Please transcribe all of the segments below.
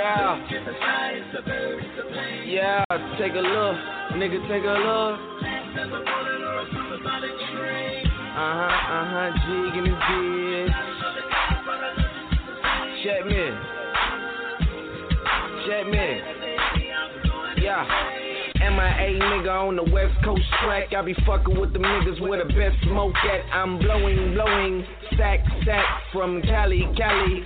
Yeah. Yeah, take a look. Nigga, take a look. Uh huh, uh huh, jig his. Check me. Check me. Yeah. MIA nigga on the West Coast track. I be fucking with the niggas where the best smoke at. I'm blowing, blowing, sack, sack from Cali, Cali.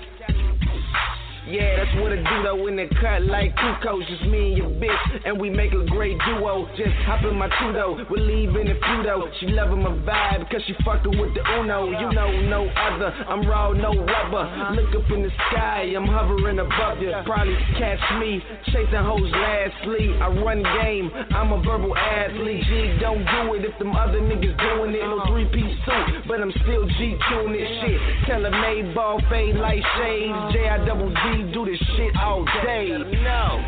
Yeah, that's what it do though in the cut like Kuko's just me and your bitch, and we make a great duo. Just hop in my tudo, we're leaving the though. She loving my vibe, cause she fucking with the Uno. You know, no other, I'm raw, no rubber. Uh-huh. Look up in the sky, I'm hovering above you. Probably catch me chasing hoes lastly. I run game, I'm a verbal athlete. G, don't do it if them other niggas doing it. No uh-huh. three piece suit, but I'm still G tuning this shit. Tailor made ball fade, like shades, J I double D do this shit all day. No.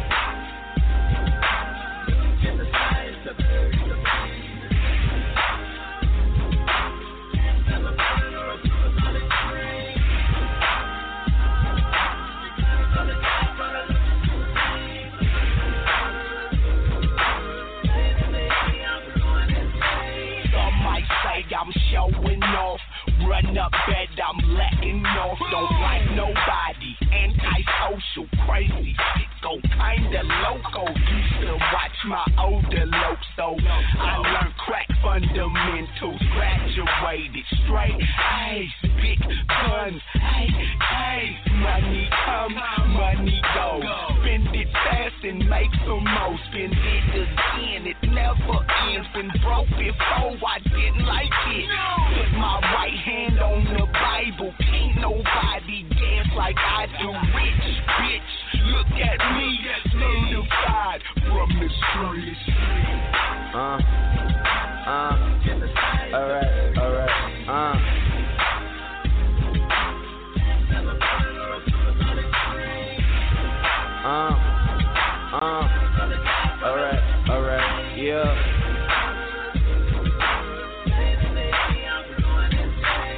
I'm showing off. Run up bed, I'm letting off. Don't like nobody. Antisocial, crazy shit go kinda loco. Used to watch my older lopes though. I learned crack fundamentals. Graduated straight. Hey, big guns. Hey, hey, money come, money go. Spend it fast and make some more. Spend it again. It never ends. Been broke before. I didn't like it. Put my right hand on the Bible. Can't nobody dance like I do. Rich bitch, look at me, certified from the streets. Uh, uh, alright, alright, uh. Uh, uh, alright, alright, yeah.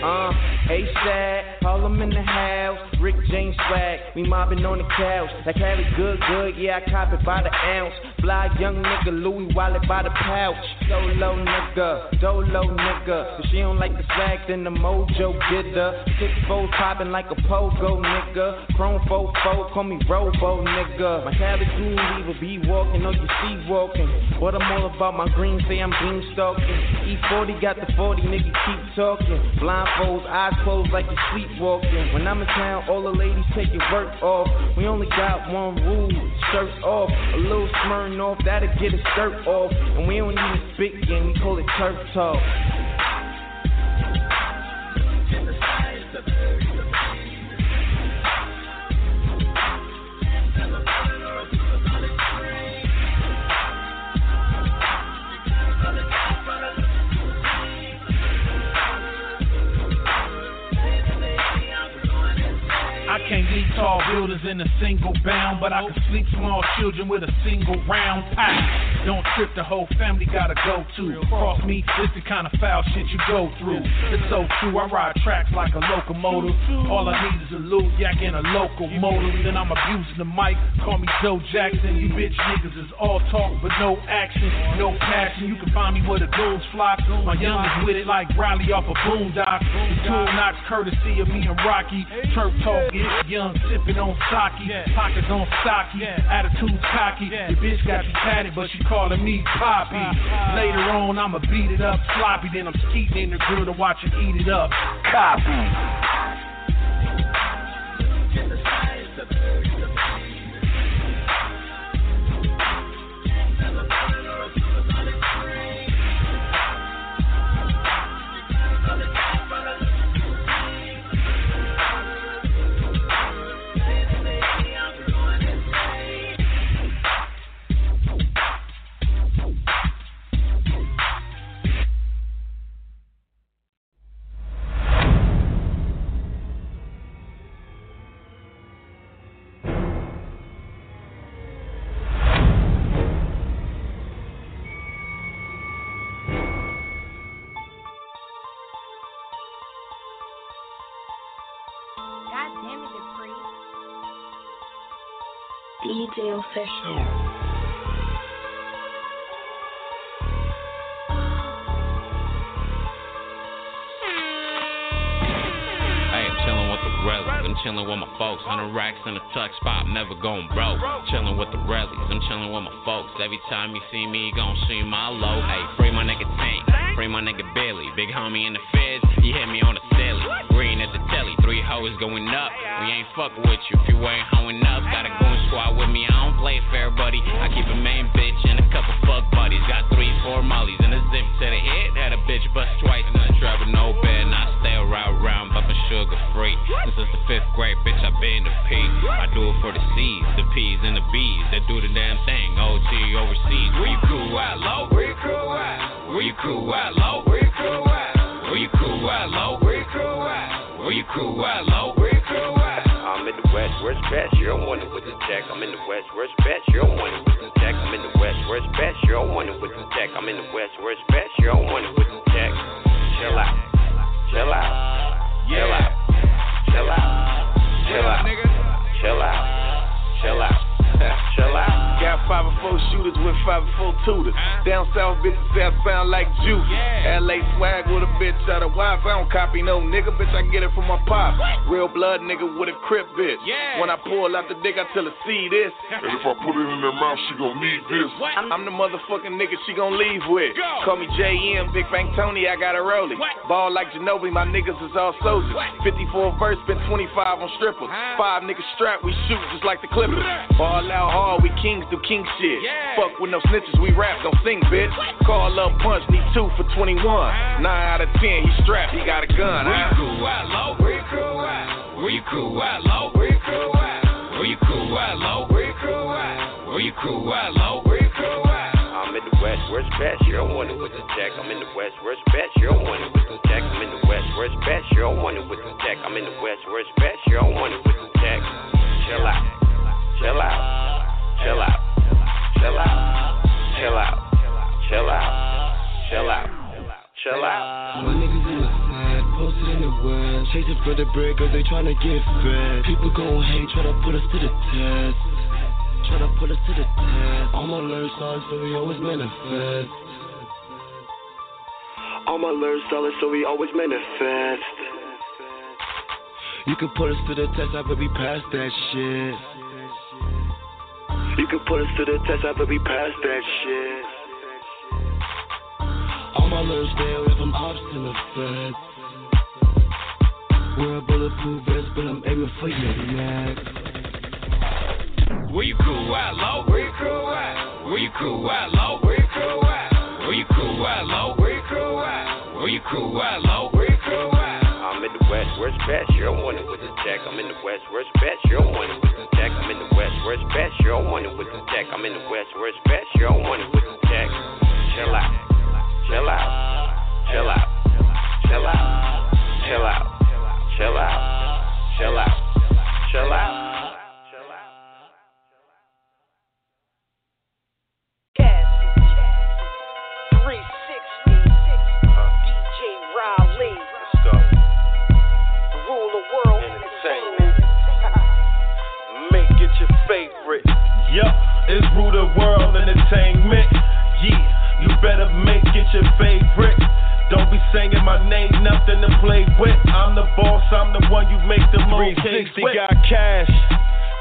Uh, ASAP, call him in the house. Rick James swag, we mobbing on the couch. Like Harry good, good, yeah, I cop it by the ounce. Fly young nigga, Louis Wallet by the pouch. Solo nigga, dolo nigga. If she don't like the swag, then the mojo get her. Six foes popping like a pogo nigga. Chrome four four, call me Robo nigga. My cabbage green leave be walking, or you see walking. What I'm all about, my green say I'm beam stalking. E40 got the 40, nigga keep talking. Blindfolds, eyes closed like you sleepwalking. When I'm in town, all the ladies take your work off. We only got one rule, shirts off. A little Smirnoff, that'll get a skirt off. And we don't even spit game, we call it turf talk. In a bound, but I can sleep small children with a single round pow. Don't trip, the whole family gotta go to. Cross me, it's the kind of foul shit you go through. It's so true, I ride tracks like a locomotive. All I need is a little yak and a locomotive. Then I'm abusing the mic, call me Joe Jackson. You bitch niggas is all talk, but no action, no passion. You can find me where the goons flock. My youngest with it like Riley off a boondock. The tool knocks courtesy of me and Rocky. Turf talk young, sipping on sake. Pockets on stocky, attitude cocky. The bitch got you tatted, but she calling me Poppy. Later on, I'ma beat it up sloppy. Then I'm skeeting in the grill to watch her eat it up. Copy. DJ Official. I'm chillin' with my folks. Hundred racks in a tuck spot, never going broke. Chillin' with the rellies, I'm chillin' with my folks. Every time you see me, you gon' see my low. Hey, free my nigga Tank, free my nigga Billy. Big homie in the feds, hoes going up. We ain't fuck with you if you ain't hoeing up. Got a goon squad with me, I don't play fair, buddy. I keep a main bitch and a couple fuck buddies. Got three, four mollies and a zip to the head. Had a bitch bust twice and I travel no bed. And I stay around, round, bumpin' sugar free. This is the fifth grade, bitch, I been the. I do it for the C's, the P's, and the B's that do the damn thing. OT overseas. Where you crew at, low? Where you crew at? Where you crew at, low? Where you crew at? Where you crew at, low? Crew at, low? Where you crew at? I'm in the West, where's best? You don't want it with the tech. I'm in the West, where's best? You don't want it with the tech. I'm in the West, where's best? You don't want it with the tech. I'm in the West, where's best? You don't want it with the tech. Chill out, chill out, chill out, chill out. Chill out. Chill out. Chill out. Chill out. Got five or four shooters with five or four tutors. Down south bitches say I sound like juice. LA swag with a bitch out of wife. I don't copy no nigga, bitch. I get it from my pop. Real blood nigga with a crip bitch. When I pull out the dick, I tell her see this. And if I put it in her mouth, she gon' need this. I'm, I'm the motherfucking nigga she gon' leave with. Call me JM, Big Bang Tony, I got a rollie. Ball like Ginobili, my niggas is all soldiers. 54 verse, spent 25 on strippers. Five niggas strapped, we shoot just like the Clippers. Ball out hard, we kings do king shit. Fuck with no snitches, we rap, don't sing, bitch. Call up punch, need two for 21. Nine out of ten, he strapped, he got a gun. Where you crew at, low? Where you crew at? Where you crew at, low? Where you crew at? Where you crew at, low? Where you crew at? Where you crew at, low? Where you crew at? I'm in the West, where's best? You don't want it with the tech. I'm in the West, where's best? You don't want it with the tech. I'm in the West, where's best? You don't want it with the tech. I'm in the West, where's best? You don't want it with the tech. Chill out, chill out, chill out, chill out, chill out, chill out, chill out, chill out. My niggas in the side, posted in the west. Chasing for the bread, cause they tryna get fed. People gon' hate, tryna put us to the test. Tryna put us to the test. All my learned songs, so we always manifest. All my learned solid, so we always manifest. You can put us to the test, I bet we pass that shit. You can put us to the test, I bet we pass that shit. All my learned stay away from ops in the feds. Wear a bulletproof vest, but I'm aiming for your neck. Where you crew at, low? Where you crew at? Where you crew at, low? Where you crew at? Where you crew at, low? Where you crew at? Where you crew at, low? In the West, where's best? You don't want it with the tech. I'm in the West, where's best? You don't want it with the tech. I'm in the West, where's best? You don't want it with the tech. I'm in the West, where's best? You don't want it with the tech. Chill out, chill out, chill out, chill out, chill out, chill out, chill out, chill out. Yup, it's the World Entertainment. Yeah, you better make it your favorite. Don't be saying my name, nothing to play with. I'm the boss, I'm the one you make the most 360 got cash.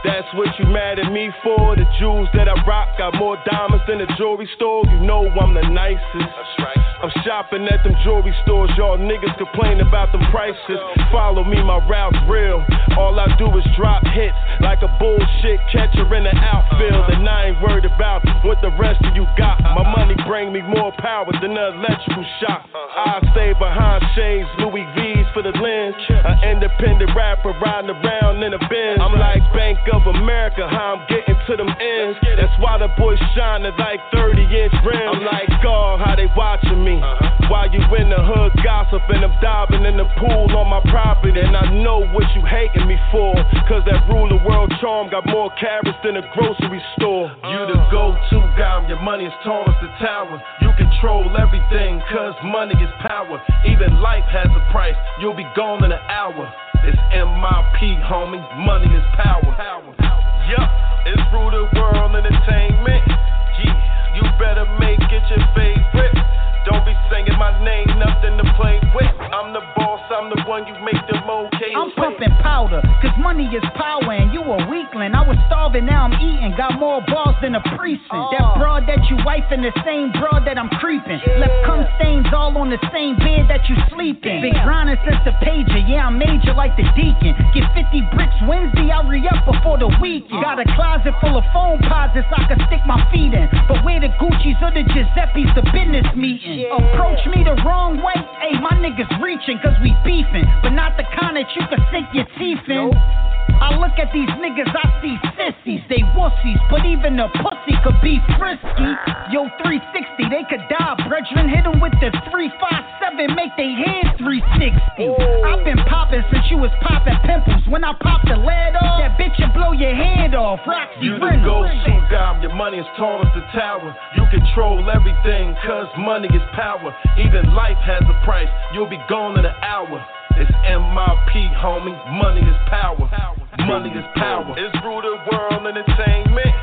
That's what you mad at me for. The jewels that I rock got more diamonds than a jewelry store. You know I'm the nicest. Right. I'm shopping at them jewelry stores. Y'all niggas complain about them prices. Follow me, my route's real. All I do is drop hits like a bullshit catcher in the outfield. Uh-huh. And I ain't worried about what the rest of you got. My uh-huh. money bring me more power than an electrical shock. Uh-huh. I stay behind shades, Louis V's for the lens. An independent rapper riding around in a Benz. I'm like Bank of America, how I'm getting to them ends. That's why the boys shining like 30 inch rims. I'm like God, how they watching me. Uh-huh. While you in the hood gossiping, I'm diving in the pool on my property. And I know what you hating me for. Cause that rule the world charm got more carrots than a grocery store. You the go to guy, your money is tall as the tower. You control everything, cause money is power. Even life has a price, you'll be gone in an hour. It's MIP, homie. Money is power. Yup, it's rule world entertainment. Yeah, you better make it your favorite. Don't be singing my name, nothing to play with. I'm the boss, I'm the one you make the okay. I'm pumping powder, cause money is power and you a weakling. I was starving, now I'm eating. Got more balls than a precinct. Oh. That broad that you wifing, the same broad that I'm creeping. Left cum stains all on the same bed that you sleep in. Been grinding since the pager, yeah, I'm major like the deacon. Get 50 bricks Wednesday, I'll re up before the weekend. Got a oh. closet full of Foamposites I can stick my feet in. But where the Gucci's or the Giuseppe's, the business meeting. Approach me the wrong way, hey, my niggas reaching, cause we beefing. But not the kind that you can sink your teeth in. I look at these niggas, I see sissies, they wussies, but even a pussy could be frisky. Yo, 360, they could die, brethren. Hit 'em with the 357, make they head 360. I've been popping since you was popping pimples. When I pop the lead off, that bitch will blow your head off. Roxy You the Reynolds. go-to guy, your money is tall as the tower. You control everything, cause money is power. Even life has a price, you'll be gone in an hour. It's MIP, homie, money is power. Money is power. It's rule the world entertainment.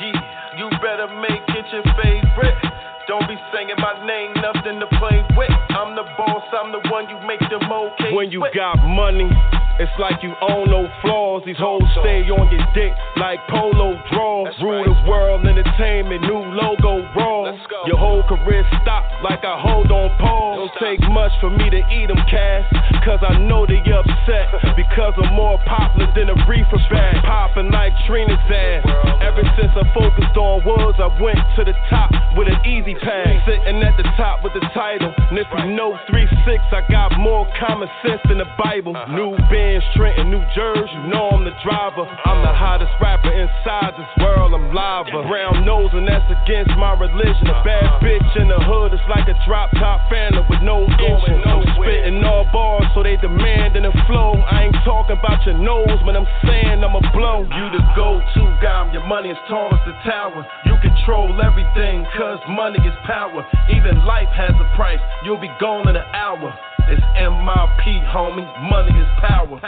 Yeah, you better make it your favorite. Don't be singing my name, nothing to play with. I'm the boss, I'm the one you make the okay. When you got money, it's like you own no flaws. These hoes stay on your dick like polo draws. Rule the world, entertainment, new logo raw. Your whole career stopped like I hold on pause. Don't take much for me to eat them cash. Cause I know they upset. Because I'm more popular than a reefer bag. Popping like Trina's ass. Ever since I focused on words, I went to the top with an easy pad. Sitting at the top with the title. And if you know 3 6, I got more common sense than the Bible. New Benz, Trenton, New Jersey, you know I'm the driver. I'm the hottest rapper inside this world, I'm lava. Brown nose, and that's against my religion. A bad bitch in the hood is like a drop top phantom with no engine. I'm spitting all bars, so they demanding the flow. I ain't talking about your nose, but I'm saying I'ma blow. You the go-to guy, your money is tall as the tower. You control everything, cause money is power. Even life has a price, you'll be gone in an hour. It's MIP, homie, money is power.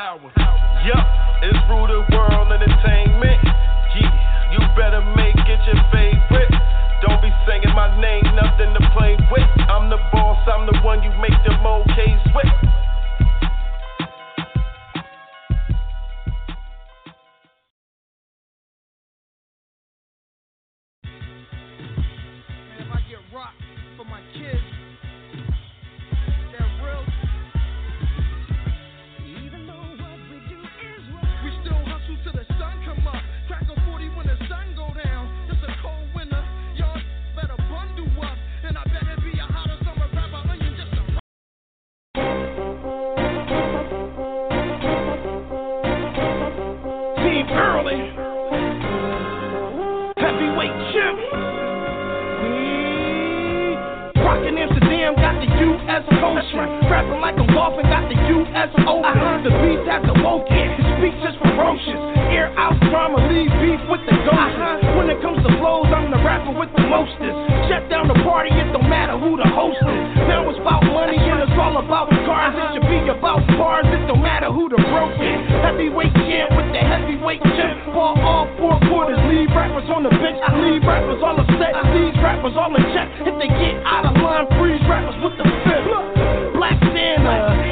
Yup, it's the world entertainment. Yeah, you better make it your favorite. Don't be singing my name, nothing to play with. I'm the boss, I'm the one you make them okays with. The U.S. Open. The beats has awoken, his speech is ferocious. Air out drama, leave beef with the ghost. When it comes to flows, I'm the rapper with the mostest. Shut down the party, it don't matter who the host is. Now it's about money and it's all about cars. It should be about bars, it don't matter who the broke is. Heavyweight champ with the heavyweight champ. Ball all four quarters, leave rappers on the bench. Leave rappers all upset, these rappers all in check. If they get out of line, freeze rappers with the fifth. Black Santa,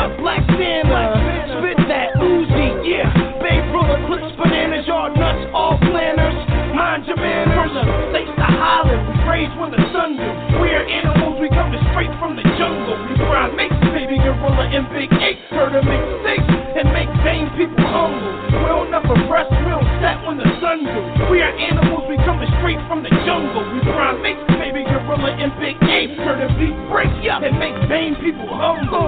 up, Black Santa. Uh-huh. Spit that Uzi, yeah. Babe full of clips, bananas, y'all nuts, all planners. Mind your manners. States to Holland, we raised when the sun do. We're animals, we coming straight from the jungle. We grind makes baby gorilla and big eight. Heard of mistakes and make vain people humble. We don't never rest, we don't set when the sun do. We are animals, we coming straight from the jungle. We grind makes baby gorilla and big eight. Heard of beat break up and make vain people humble.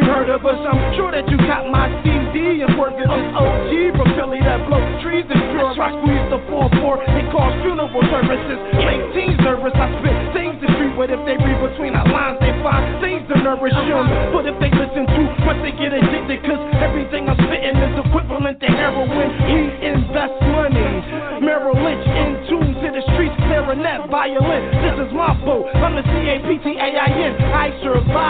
You heard of us. I'm sure that you got my CD and work as an OG from Philly that blow trees and pure. I squeeze the 4-4 and cause funeral services. Make teens nervous, I spit things to street, but if they read between our lines, they find things to nourish them. But if they listen to what they get addicted, cause everything I'm spitting is equivalent to heroin. He invest money. Merrill Lynch in tune to the streets, clarinet, violin. This is my boat. I'm the C-A-P-T-A-I-N. I survive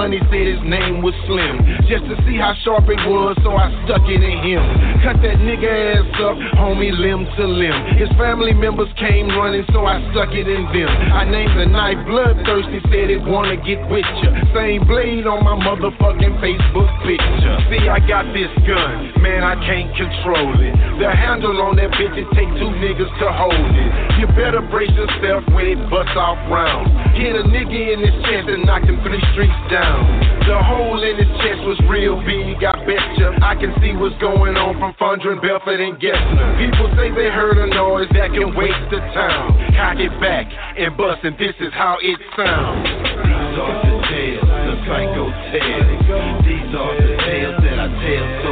money said his name was Slim. Just to see how sharp it was, so I stuck it in him. Cut that nigga ass up, homie, limb to limb. His family members came running, so I stuck it in them. I named the knife Bloodthirsty, said it wanna get with ya. Same blade on my motherfucking Facebook picture. See, I got this gun, man, I can't control it. The handle on that bitch, it take two niggas to hold it. You better brace yourself when it busts off rounds. Hit a nigga in his chest and knock him three streets down. The hole in his chest was real big, I betcha. I can see what's going on from Fondren, Bellfort, and Gessner. People say they heard a noise that can waste the town. Cock it back and bust, and this is how it sounds. These are the tales, the psycho tales. These are the tales that I tell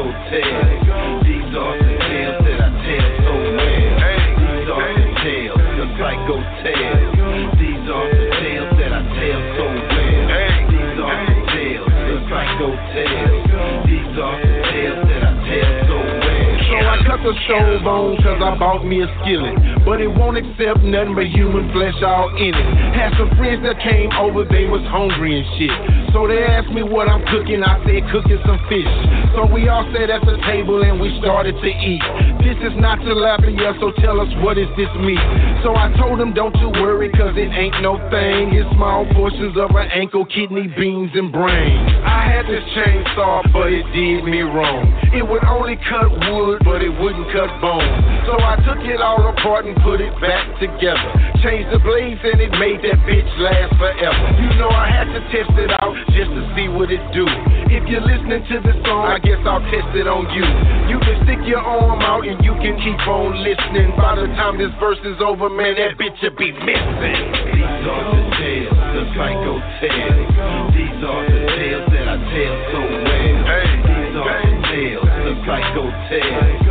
psycho tales. These are the tales that I tell so well. These are the tales, the psycho tales. These are the tales that I tell so well. These are the tales, the psycho tales. These are the tales that I tell so well. So I cut the stove on cause I bought me a skillet. But it won't accept nothing but human flesh all in it. Had some friends that came over, they was hungry and shit. So they asked me what I'm cooking, I said cooking some fish. So we all sat at the table and we started to eat. This is not tilapia, so tell us what is this meat? So I told them don't you worry cause it ain't no thing. It's small portions of an ankle, kidney, beans, and brain. I had this chainsaw, but it did me wrong. It would only cut wood, but it wouldn't cut bone. So I took it all apart and put it back together. Changed the blades and it made that bitch last forever. You know I had to test it out just to see what it do. If you're listening to the song, I guess I'll test it on you. You can stick your arm out and you can keep on listening. By the time this verse is over, man, that bitch will be missing. These are the tales, the psycho tales. These are the tales that I tell so well. These are the tales, the psycho tales.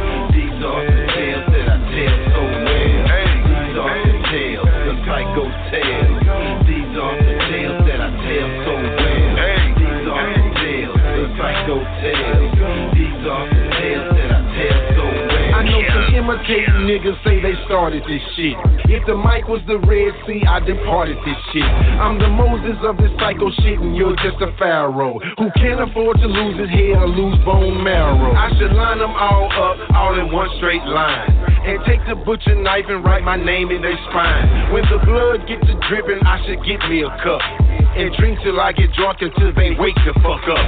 Some niggas say they started this shit. If the mic was the Red Sea, I departed this shit. I'm the Moses of this psycho shit, and you're just a pharaoh who can't afford to lose his head or lose bone marrow. I should line them all up, all in one straight line, and take the butcher knife and write my name in their spine. When the blood gets to dripping, I should get me a cup and drink till I get drunk until they wake the fuck up.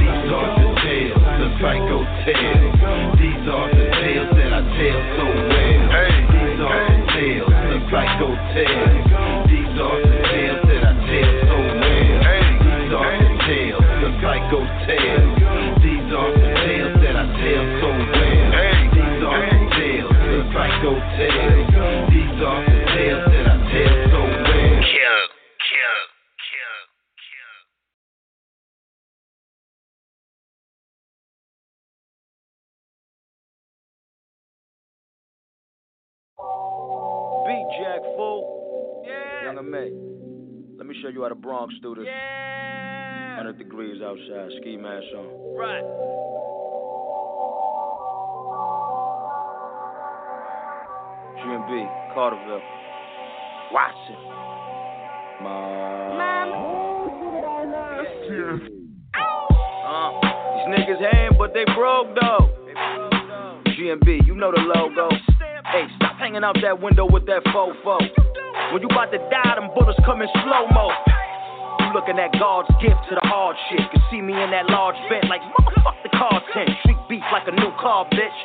These are the tales, the psycho tales. These are the tales tell so well. These are the tales, the psycho tales. Beat Jack Fool. Yeah. Young May. Let me show you how the Bronx do this. Yeah. 100 degrees outside, ski mask on. Right. GMB, Carterville. Watson. My. Uh, these niggas ham, but they broke though. GMB, you know the logo. Hey, stop hanging out that window with that fofo. When you about to die, them bullets come in slow mo. You looking at God's gift to the hard shit. Can see me in that large vent like motherfuck the car tent. Street beef like a new car, bitch.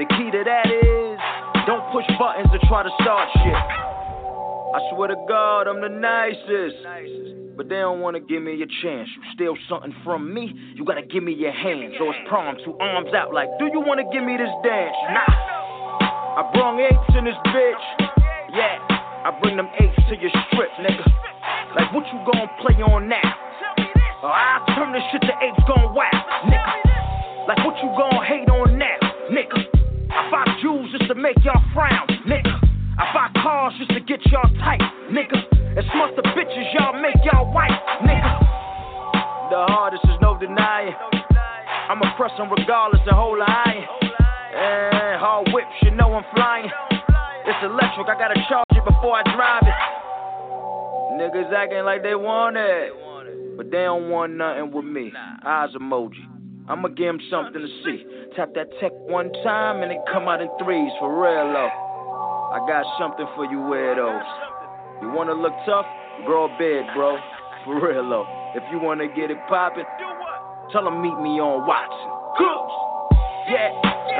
The key to that is don't push buttons to try to start shit. I swear to God, I'm the nicest. But they don't wanna give me a chance. You steal something from me, you gotta give me your hands. Or it's prom, two arms out like, do you wanna give me this dance? Nah. I brung eights in this bitch. Yeah, I bring them eights to your strip, nigga. Like, what you gon' play on now? Or I'll turn this shit to apes gon' whack, nigga. Like, what you gon' hate on now, nigga? I buy jewels just to make y'all frown, nigga. I buy cars just to get y'all tight, nigga. And smart the bitches y'all make y'all white, nigga. The hardest is no denying. I'ma press them regardless hold the iron. Hard whips, you know I'm flying. It's electric, I gotta charge it before I drive it. Niggas acting like they want it, but they don't want nothing with me. Eyes emoji. I'ma give 'em something to see. Tap that tech one time and it come out in threes for real though. I got something for you weirdos. You wanna look tough? Grow a beard, bro. For real though. If you wanna get it poppin', tell 'em meet me on Watson. Coops. Yeah,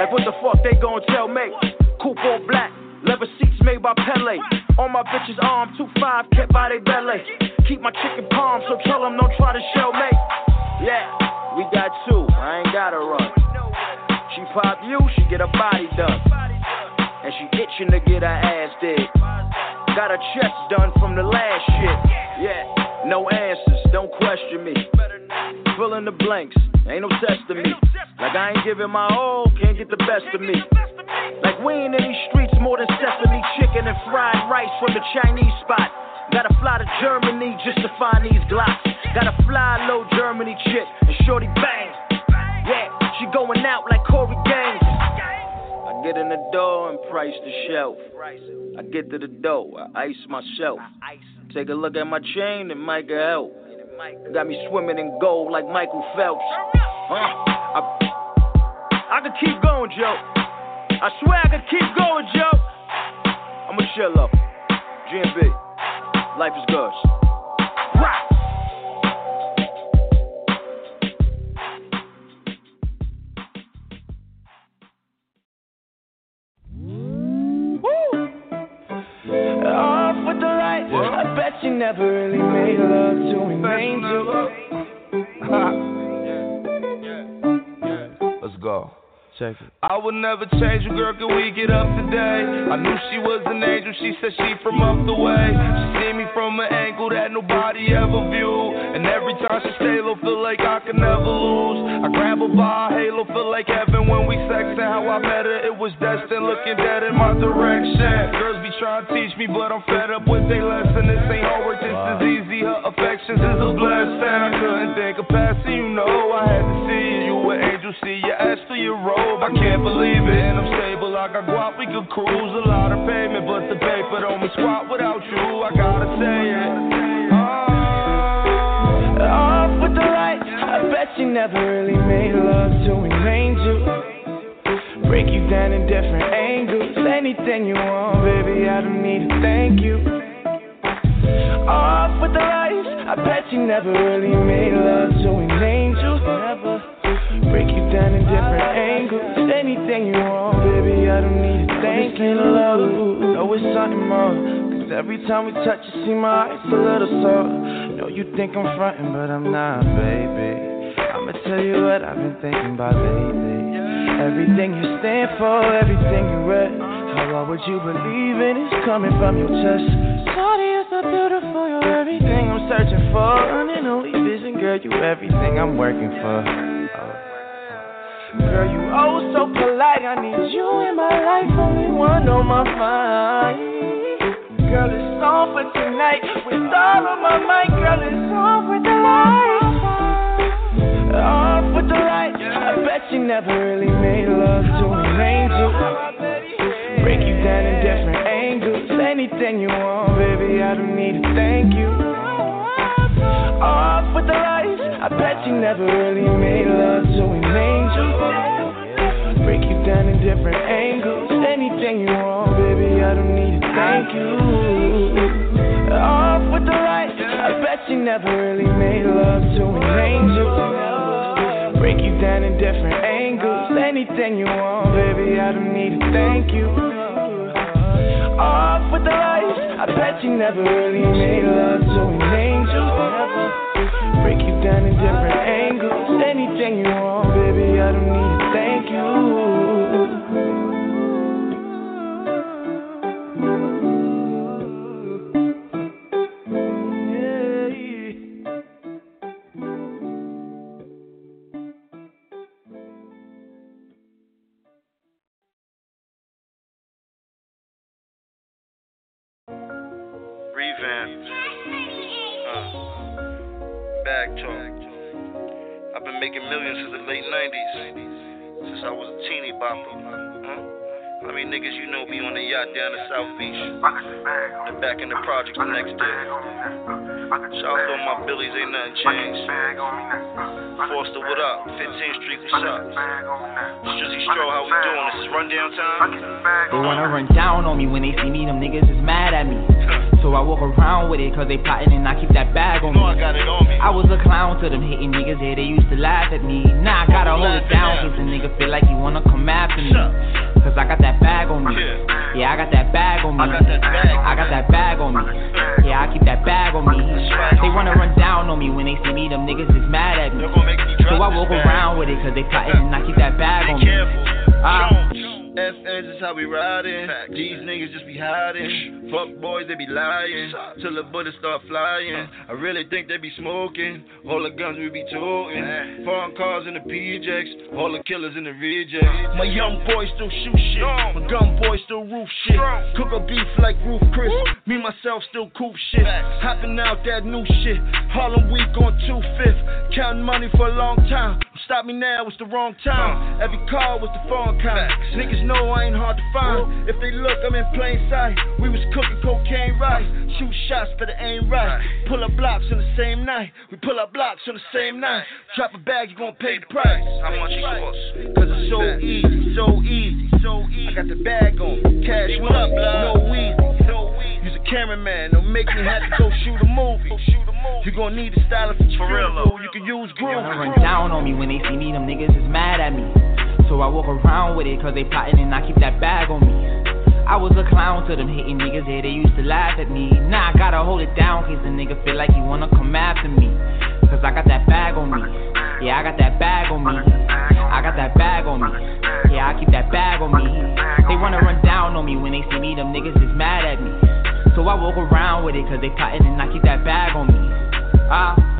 like what the fuck they gon' tell me? Coupe all black, leather seats made by Pele. On my bitches' arm, 2-5 kept by they belly. Keep my chicken palm, so tell 'em don't try to show me. Yeah, we got two, I ain't gotta run. She pop you, she get her body done. And she itching to get her ass did. Got her chest done from the last shit. Yeah, no answers, don't question me. Fill in the blanks, ain't no test to me. Like I ain't giving my all, can't get the best of me. Like we ain't in these streets more than sesame chicken and fried rice from the Chinese spot. Gotta fly to Germany just to find these glocks. Gotta fly low Germany chick and shorty bang. Yeah, she going out like Corey Gaines. I get in the door and price the shelf. I get to the door, I ice myself. Take a look at my chain, it might help. Got me swimming in gold like Michael Phelps. Huh? I, I could keep going, Joe. I swear I could keep going, Joe. I'm a chill up. GMB. Life is good. I never really made love to an angel. Let's go. I would never change you, girl. Can we get up today? I knew she was an angel. She said she from up the way. She see me from an angle that nobody ever viewed. And every time she stay low, feel like I can never lose. I grab her by halo, feel like heaven when we sex. And how I met her, it was destined. Looking dead in my direction. Girls be trying to teach me, but I'm fed up with their lesson. This ain't homework, this is easy. Her affections is a blessing. I couldn't think of passing, you know. I had to see you. You an angel, see your ass through your robe. I can't believe it. And I'm stable, I got guap, we could cruise. A lot of payment, but the paper don't mean squat without you. I gotta say it. You never really made love to an angel. Break you down in different angles. Anything you want, baby, I don't need to thank you. Off with the lights. I bet you never really made love to an angel. Break you down in different angles. Anything you want, baby, I don't need to thank you. love, know it's something more. Cause every time we touch, you see my eyes a little sore. Know you think I'm frontin', but I'm not, baby. I'ma tell you what I've been thinking about lately. Everything you stand for, everything you read. How would you believe in is coming from your chest? Shawty, you're so beautiful, you're everything I'm searching for. Only vision, girl, you everything I'm working for. Girl, you oh so polite. I need you in my life, only one on my mind. Girl, it's on for tonight. With all on my mind, girl, it's on with the light. Off with the light. I bet you never really made love to an angel. Break you down in different angles. Anything you want, baby, I don't need to thank you. Off with the lights. I bet you never really made love to an angel. Break you down in different angles. Anything you want, baby, I don't need to thank you. Off with the lights. I bet you never really made love to an angel. Break you down in different angles. Anything you want, baby, I don't need to thank you. Off with the lights. I bet you never really made love to an angel. Break you down in different angles. Anything you want, baby, I don't need to thank you. Forster, what up? 15th Street, what's up? Strizzy Stro, how we doing? This is rundown time? They wanna run down on me when they see me, them niggas is mad at me. So I walk around with it, cause they plotting and I keep that bag on me. I got it on me. I was a clown to them hating niggas, yeah, they used to laugh at me. Nah, I gotta hold it down, cause the nigga feel like he wanna come after me. Cause I got that bag on me. Yeah, I got that bag on me. I got that bag. I got that bag on me. Yeah, I keep that bag on me. They wanna run down on me when they see me, them niggas is mad at me. So I walk around with it, cause they plotting and I keep that bag on me. Ah. FNs is how we riding. These niggas just be hiding. Fuck boys, they be lying. Till the bullets start flying. I really think they be smoking. All the guns we be toting. Foreign cars in the PJs. All the killers in the rejects. My young boys still shoot shit. My gun boys still roof shit. Cook a beef like Roof Chris. Me myself still coop shit. Hopping out that new shit. Harlem week on 2 Counting money for a long time. Stop me now, it's the wrong time. Every call was the phone kind. Niggas know I ain't hard to find. If they look, I'm in plain sight. We was cooking cocaine rice. Shoot shots, better aim right. Pull up blocks on the same night. We pull up blocks on the same night. Drop a bag, you gon' pay the price. How much it cost? Cause it's so easy, so easy, so easy. I got the bag on me. Cash what up, no easy. You's a cameraman, don't make me have to go shoot a movie. You gon' need a stylist for real, You can use groove. Wanna run down on me when they see me, them niggas is mad at me. So I walk around with it, cause they plotting and I keep that bag on me. I was a clown to them hating niggas, yeah, they used to laugh at me. Now I gotta hold it down, case the nigga feel like he wanna come after me. Cause I got that bag on me. Yeah, I got that bag on me. I got that bag on me. Yeah, I keep that bag on me. They wanna run down on me when they see me, them niggas is mad at me. So I walk around with it, cause they plotting and I keep that bag on me. Ah. Sweetie,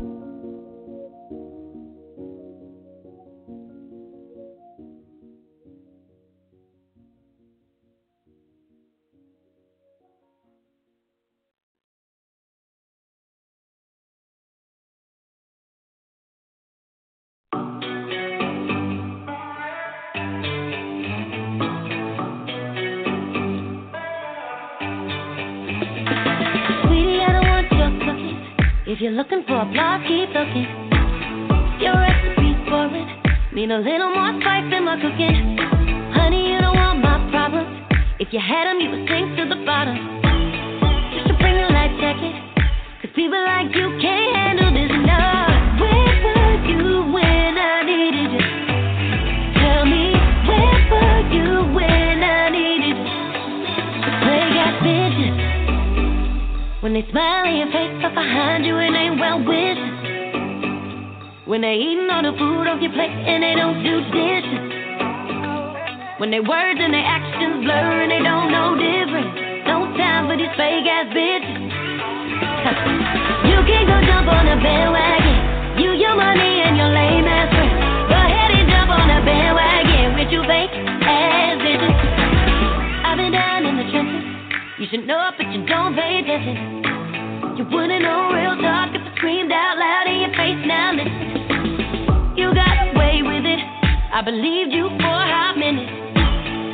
you're looking for a applause, keep looking. Your recipe for it. Need a little more spice in my cooking. Honey, you don't want my problems. If you had them, you would sink to the bottom. When they eating all the food off your plate and they don't do dishes. When their words and their actions blur and they don't know difference. No time for these fake ass bitches. you can go jump on a bandwagon. You, your money, and your lame ass friends. Go ahead and jump on a bandwagon with you fake ass bitches. I've been down in the trenches. You should know it, but you don't pay attention. You wouldn't know real talk if I screamed out loud in your face. Now listen, I believed you for a hot minute.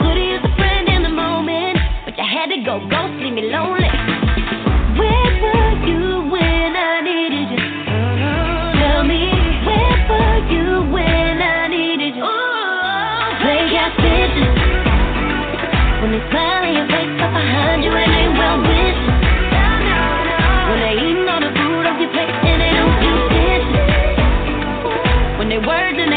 Could've a friend in the moment, but you had to go, go leave me lonely. Where were you when I needed you? Tell me, where were you when I needed you? When they smile in your face, but behind you well. When they all the food off your plate and they don't. When their words and their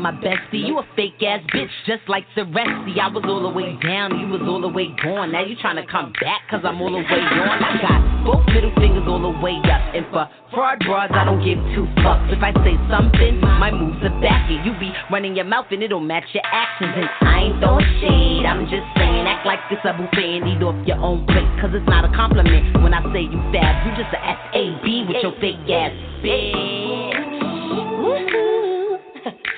my bestie. You a fake ass bitch, just like. See, I was all the way down, you was all the way gone. Now you tryna come back, cause I'm all the way on. I got both middle fingers all the way up. And for fraud broads, I don't give two fucks. If I say something, my moves are back. You be running your mouth and it'll match your actions. And I ain't throwing shade, I'm just saying, act like it's a buffet and eat off your own plate. Cause it's not a compliment when I say you fab. You just a SAB with your fake ass bitch. Woohoo.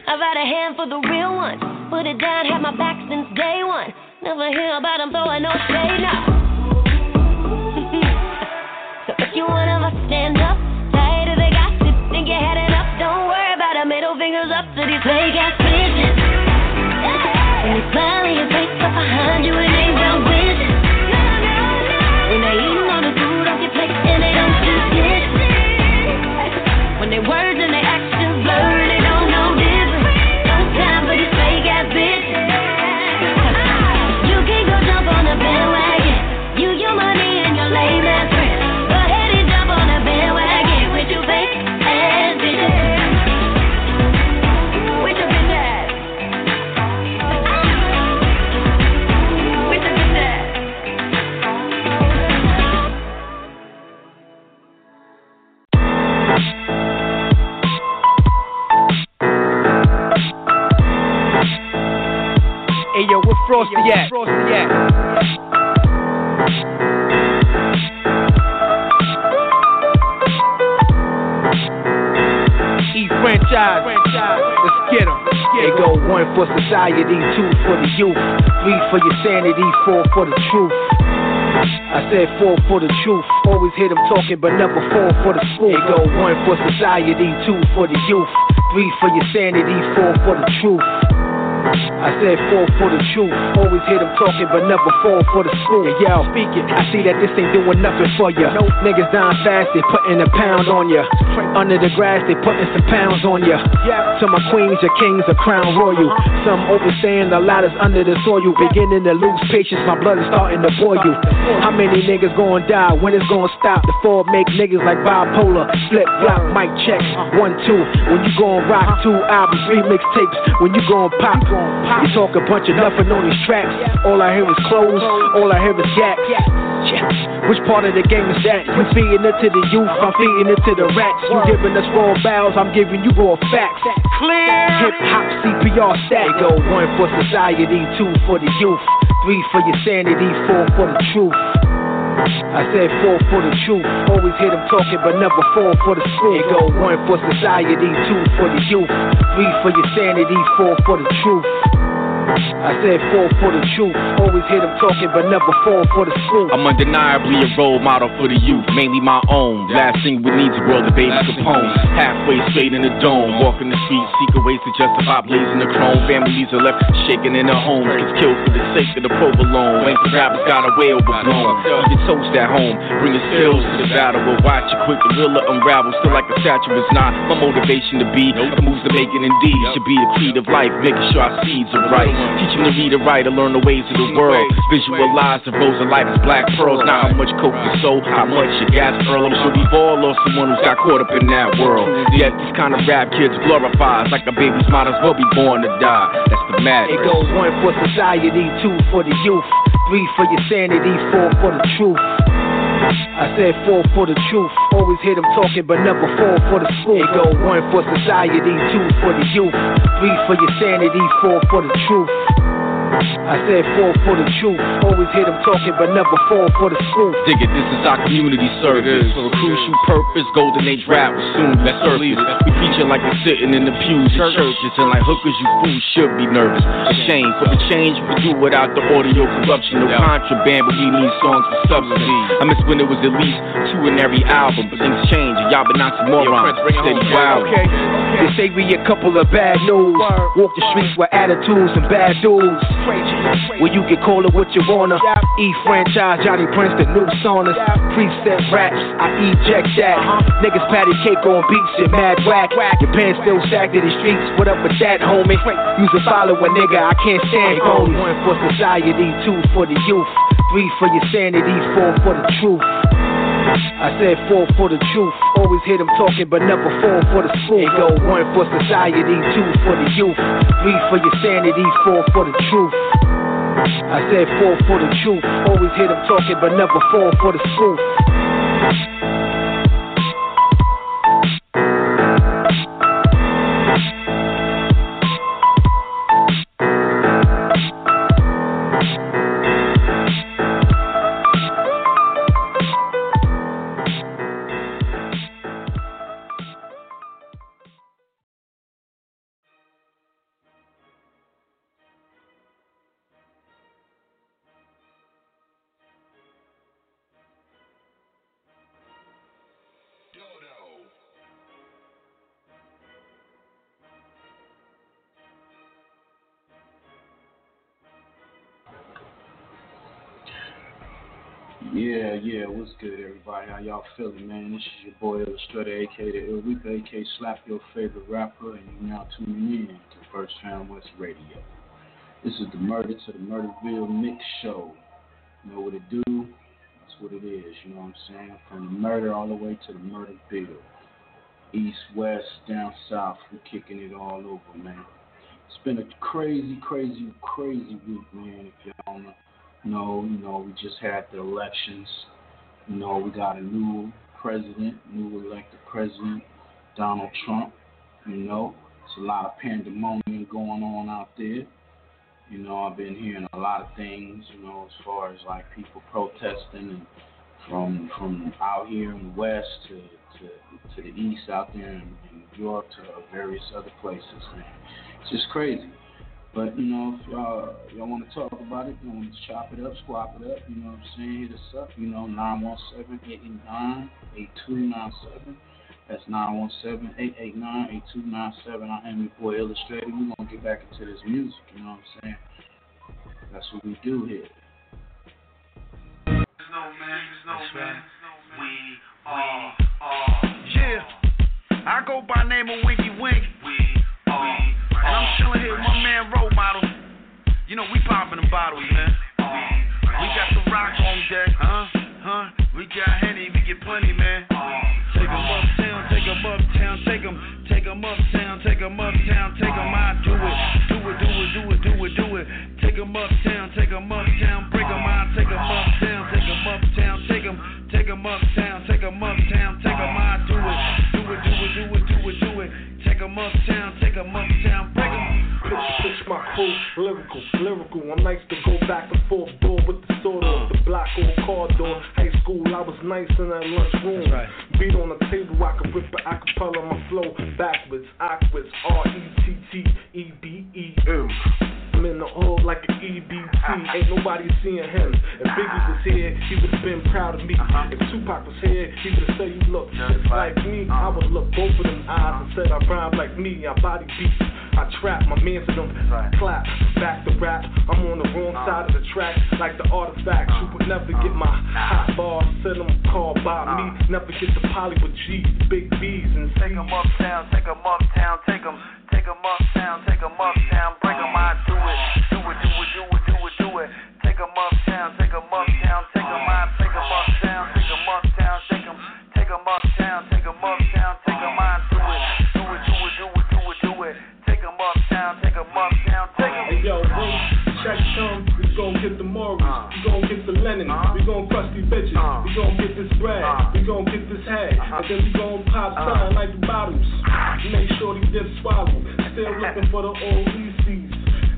I've had a hand for the real ones. put it down, had my back since day one. Never hear about him throwing no shade now. so if you one of us stand up, tired of the gossip, think you had enough, don't worry about it. Middle fingers up to these fake ass bitches. You smile in your face, up behind you Hey yo, where Frosty at? Frosty at? E franchise. Let's get get 'em. They go one for society, two for the youth, three for your sanity, four for the truth. I said four for the truth. Always hear them talking, but never four for the school. They go one for society, two for the youth, three for your sanity, four for the truth. I said four for the truth. Always hear them talking, but never fall for the school. And yo, speaking, I see that this ain't doing nothing for ya. Nope. Niggas dying fast, they putting a pound on ya. Under the grass, they putting some pounds on ya. To my queens, your kings, a crown royal. Uh-huh. Some overstand, a lot is under the soil. Beginning to lose patience, my blood is starting to boil you. How many niggas gonna die? When it's gonna stop? The fall make niggas like bipolar. Flip flop, mic checks, uh-huh. one, two. When you gon' rock uh-huh. two albums, three mixtapes. When you gon' pop, you talk a bunch of nothing on these tracks. All I hear is clothes, all I hear is yak. Yeah. Which part of the game is that? You feeding it to the youth, I'm feeding it to the rats. You giving us raw bows, I'm giving you raw facts. Clear. Hip hop CPR. They go one for society, two for the youth, three for your sanity, four for the truth. I said four for the truth. Always hear them talking, but never fall for the school. Go one for society, two for the youth, three for your sanity, four for the truth. I said four for the truth. Always hear them talking, but never fall for the school. I'm undeniably a role model for the youth, mainly my own. Last thing we need to world the baby Capone. Halfway straight in the dome, walking the streets, seeking ways to justify blazing the chrome. Families are left shaking in their homes, gets killed for the sake of the provolone. When the rappers got away overblown, you get toast at home, bring your skills to the battle. But watch you quick, the real unravel. Still like a statue is not my motivation to be. The moves to make it indeed should be the creed of life, making sure our seeds are right. Teach them to read and write and learn the ways of the world. Visualize the rose of life as black pearls. Not how much coke you sold, how much you gas earl. I'm sure we've all lost someone who's got caught up in that world. Yet these kind of rap kids glorifies like a baby's might as well be born to die. That's the madness. It goes one for society, two for the youth, three for your sanity, four for the truth. I said four for the truth. Always hear them talking, but never fall for the school. It go one for society, two for the youth, three for your sanity, four for the truth. I said four for the truth. Always hear them talking, but never fall for the school. Dig it, this is our community service. For a crucial purpose, golden age rap will soon be surface. We preaching like we're sitting in the pews at churches, and like hookers, you fools should be nervous. A shame for the change we do without the audio corruption. No contraband, but we need songs with substance. I miss when it was at least two in every album, but things change, and y'all been oxymorons. Steady wild. They say we a couple of bad news. Walk the streets with attitudes and bad dudes. Where you get call it what you wanna. E franchise, Johnny Prince, the new saunas. Preset raps, I eject that. Uh-huh. Niggas patty cake on beats and mad whack. Your pants still sagged in the streets. What up with that, homie? Use a follow a nigga, I can't stand uh-huh. phonies. One for society, two for the youth, three for your sanity, four for the truth. I said four for the truth. Always hear them talking, but never fall for the school. It go one for society, two for the youth, three for your sanity, four for the truth. I said four for the truth. Always hear them talking, but never fall for the school. Yeah, yeah, what's good, everybody? How y'all feeling, man? This is your boy Illustrator, aka the Ill Reaper, aka Slap Your Favorite Rapper, and you're now tuning in to First Fam West Radio. This is the Murder to the Murderville Mix Show. You know what it do? That's what it is, you know what I'm saying? From the murder all the way to the Murderville. East, west, down south, we're kicking it all over, man. It's been a crazy, crazy, crazy week, man. If y'all know, know, you know, we just had the elections. You know, we got a new president, new elected president, Donald Trump. You know, it's a lot of pandemonium going on out there. You know, I've been hearing a lot of things, you know, as far as like people protesting and from from out here in the west to to, to the east out there in, in New York to various other places. It's just crazy. But you know, if y'all y'all want to talk about it, you want to chop it up, squap it up, you know what I'm saying? Hit us up, you know, 917-889-8297. That's 917-889-8297. I am your boy Illustrator. We're gonna get back into this music, you know what I'm saying? That's what we do here. no man, there's no man. We are, are. Yeah, I go by name of Winky Wink. We are. And I'm chilling here with my man Role Model. You know, we popping them bottles, man. We got the rock on deck, huh? Huh? We got Henny, we get plenty, man. Take 'em uptown, take 'em uptown, take 'em, take 'em uptown, take 'em uptown, take 'em, I do it, do it, do it, do it, do it, do it. Take 'em uptown, take 'em uptown, break 'em out, take 'em uptown, take em up town, take 'em uptown, take 'em, take 'em uptown, my crew, lyrical, lyrical. I'm nice to go back and forth, door with the sword off the block or corridor. High school, I was nice in that lunchroom. Beat on the table, I could rip an acapella my flow backwards, backwards. R E T T E B E M. I'm in the hood like an EBT. Ain't nobody seeing him. If Biggie was here, he would have been proud of me. Uh-huh. If Tupac was here, he would have said you look just like me. I would look both of them eyes and said I rhyme like me. I body beat. I trap my man for them clap. Back to rap. I'm on the wrong uh-huh. side of the track like the artifacts. You would never get my uh-huh. hot bars. Send them called by me. Never get the poly with G's, big B's and C's. Take Take 'em uptown, take 'em uptown, take 'em, take 'em uptown, take 'em uptown, gon' get this we gon' get this head, and uh-huh. then we gon' pop uh-huh. something like the bottles. Make sure these dips swallow. Still looking for the old ECs.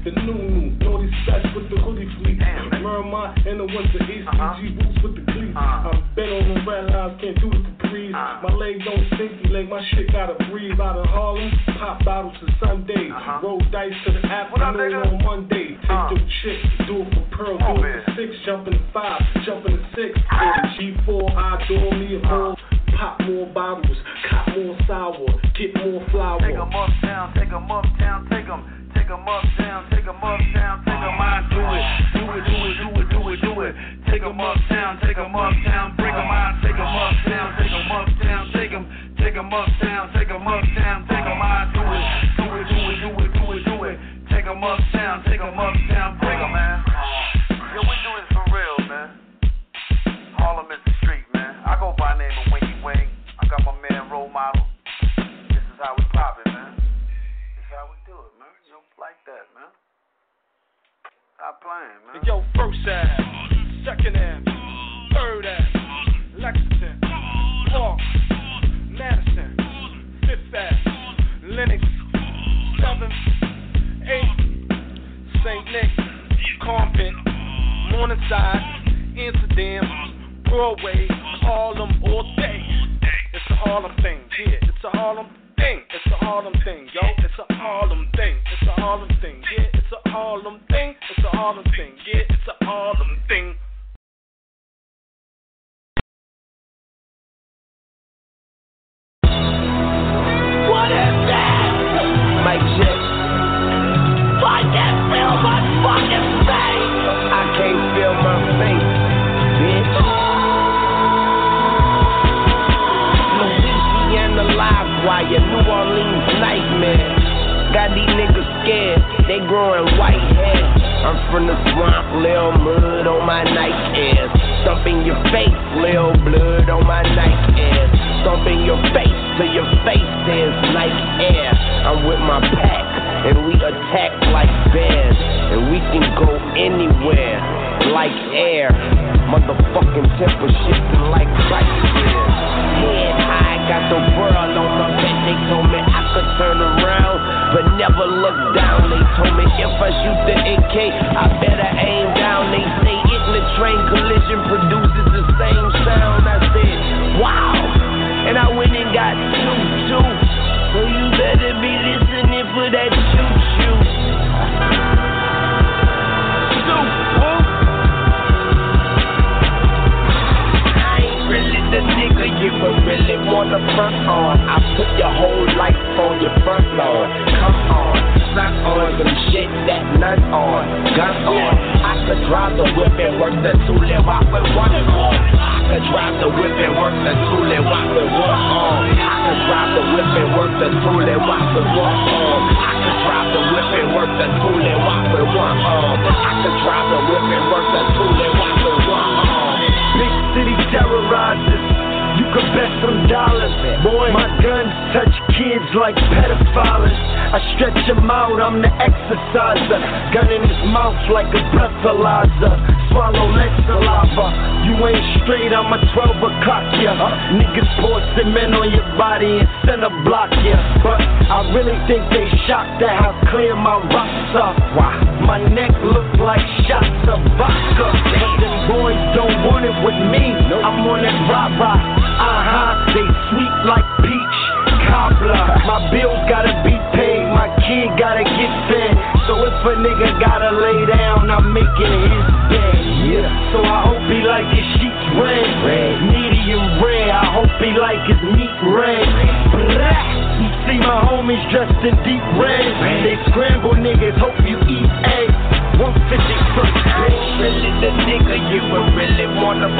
The new these specs with the hoodie fleet. Merma in the winter, HCG uh-huh. boots with the cleats. I'm bent on the red lines, can't do capris. Uh-huh. My leg don't stinky, like my shit gotta breathe. Out of Harlem, pop bottles to Sunday. Uh-huh. Roll dice to the afternoon on Monday. Take uh. your chick, do it for Pearl, do it for six, jump in the five, jump in the six. To G4, I adore me a uh-huh. more. Pop more bottles, cop more sour, get more flour. Take 'em uptown, take 'em uptown, take 'em, take 'em uptown, take 'em uptown, take 'em, I do it, do it, do it, do it, do it, do it. Take 'em uptown, take 'em uptown,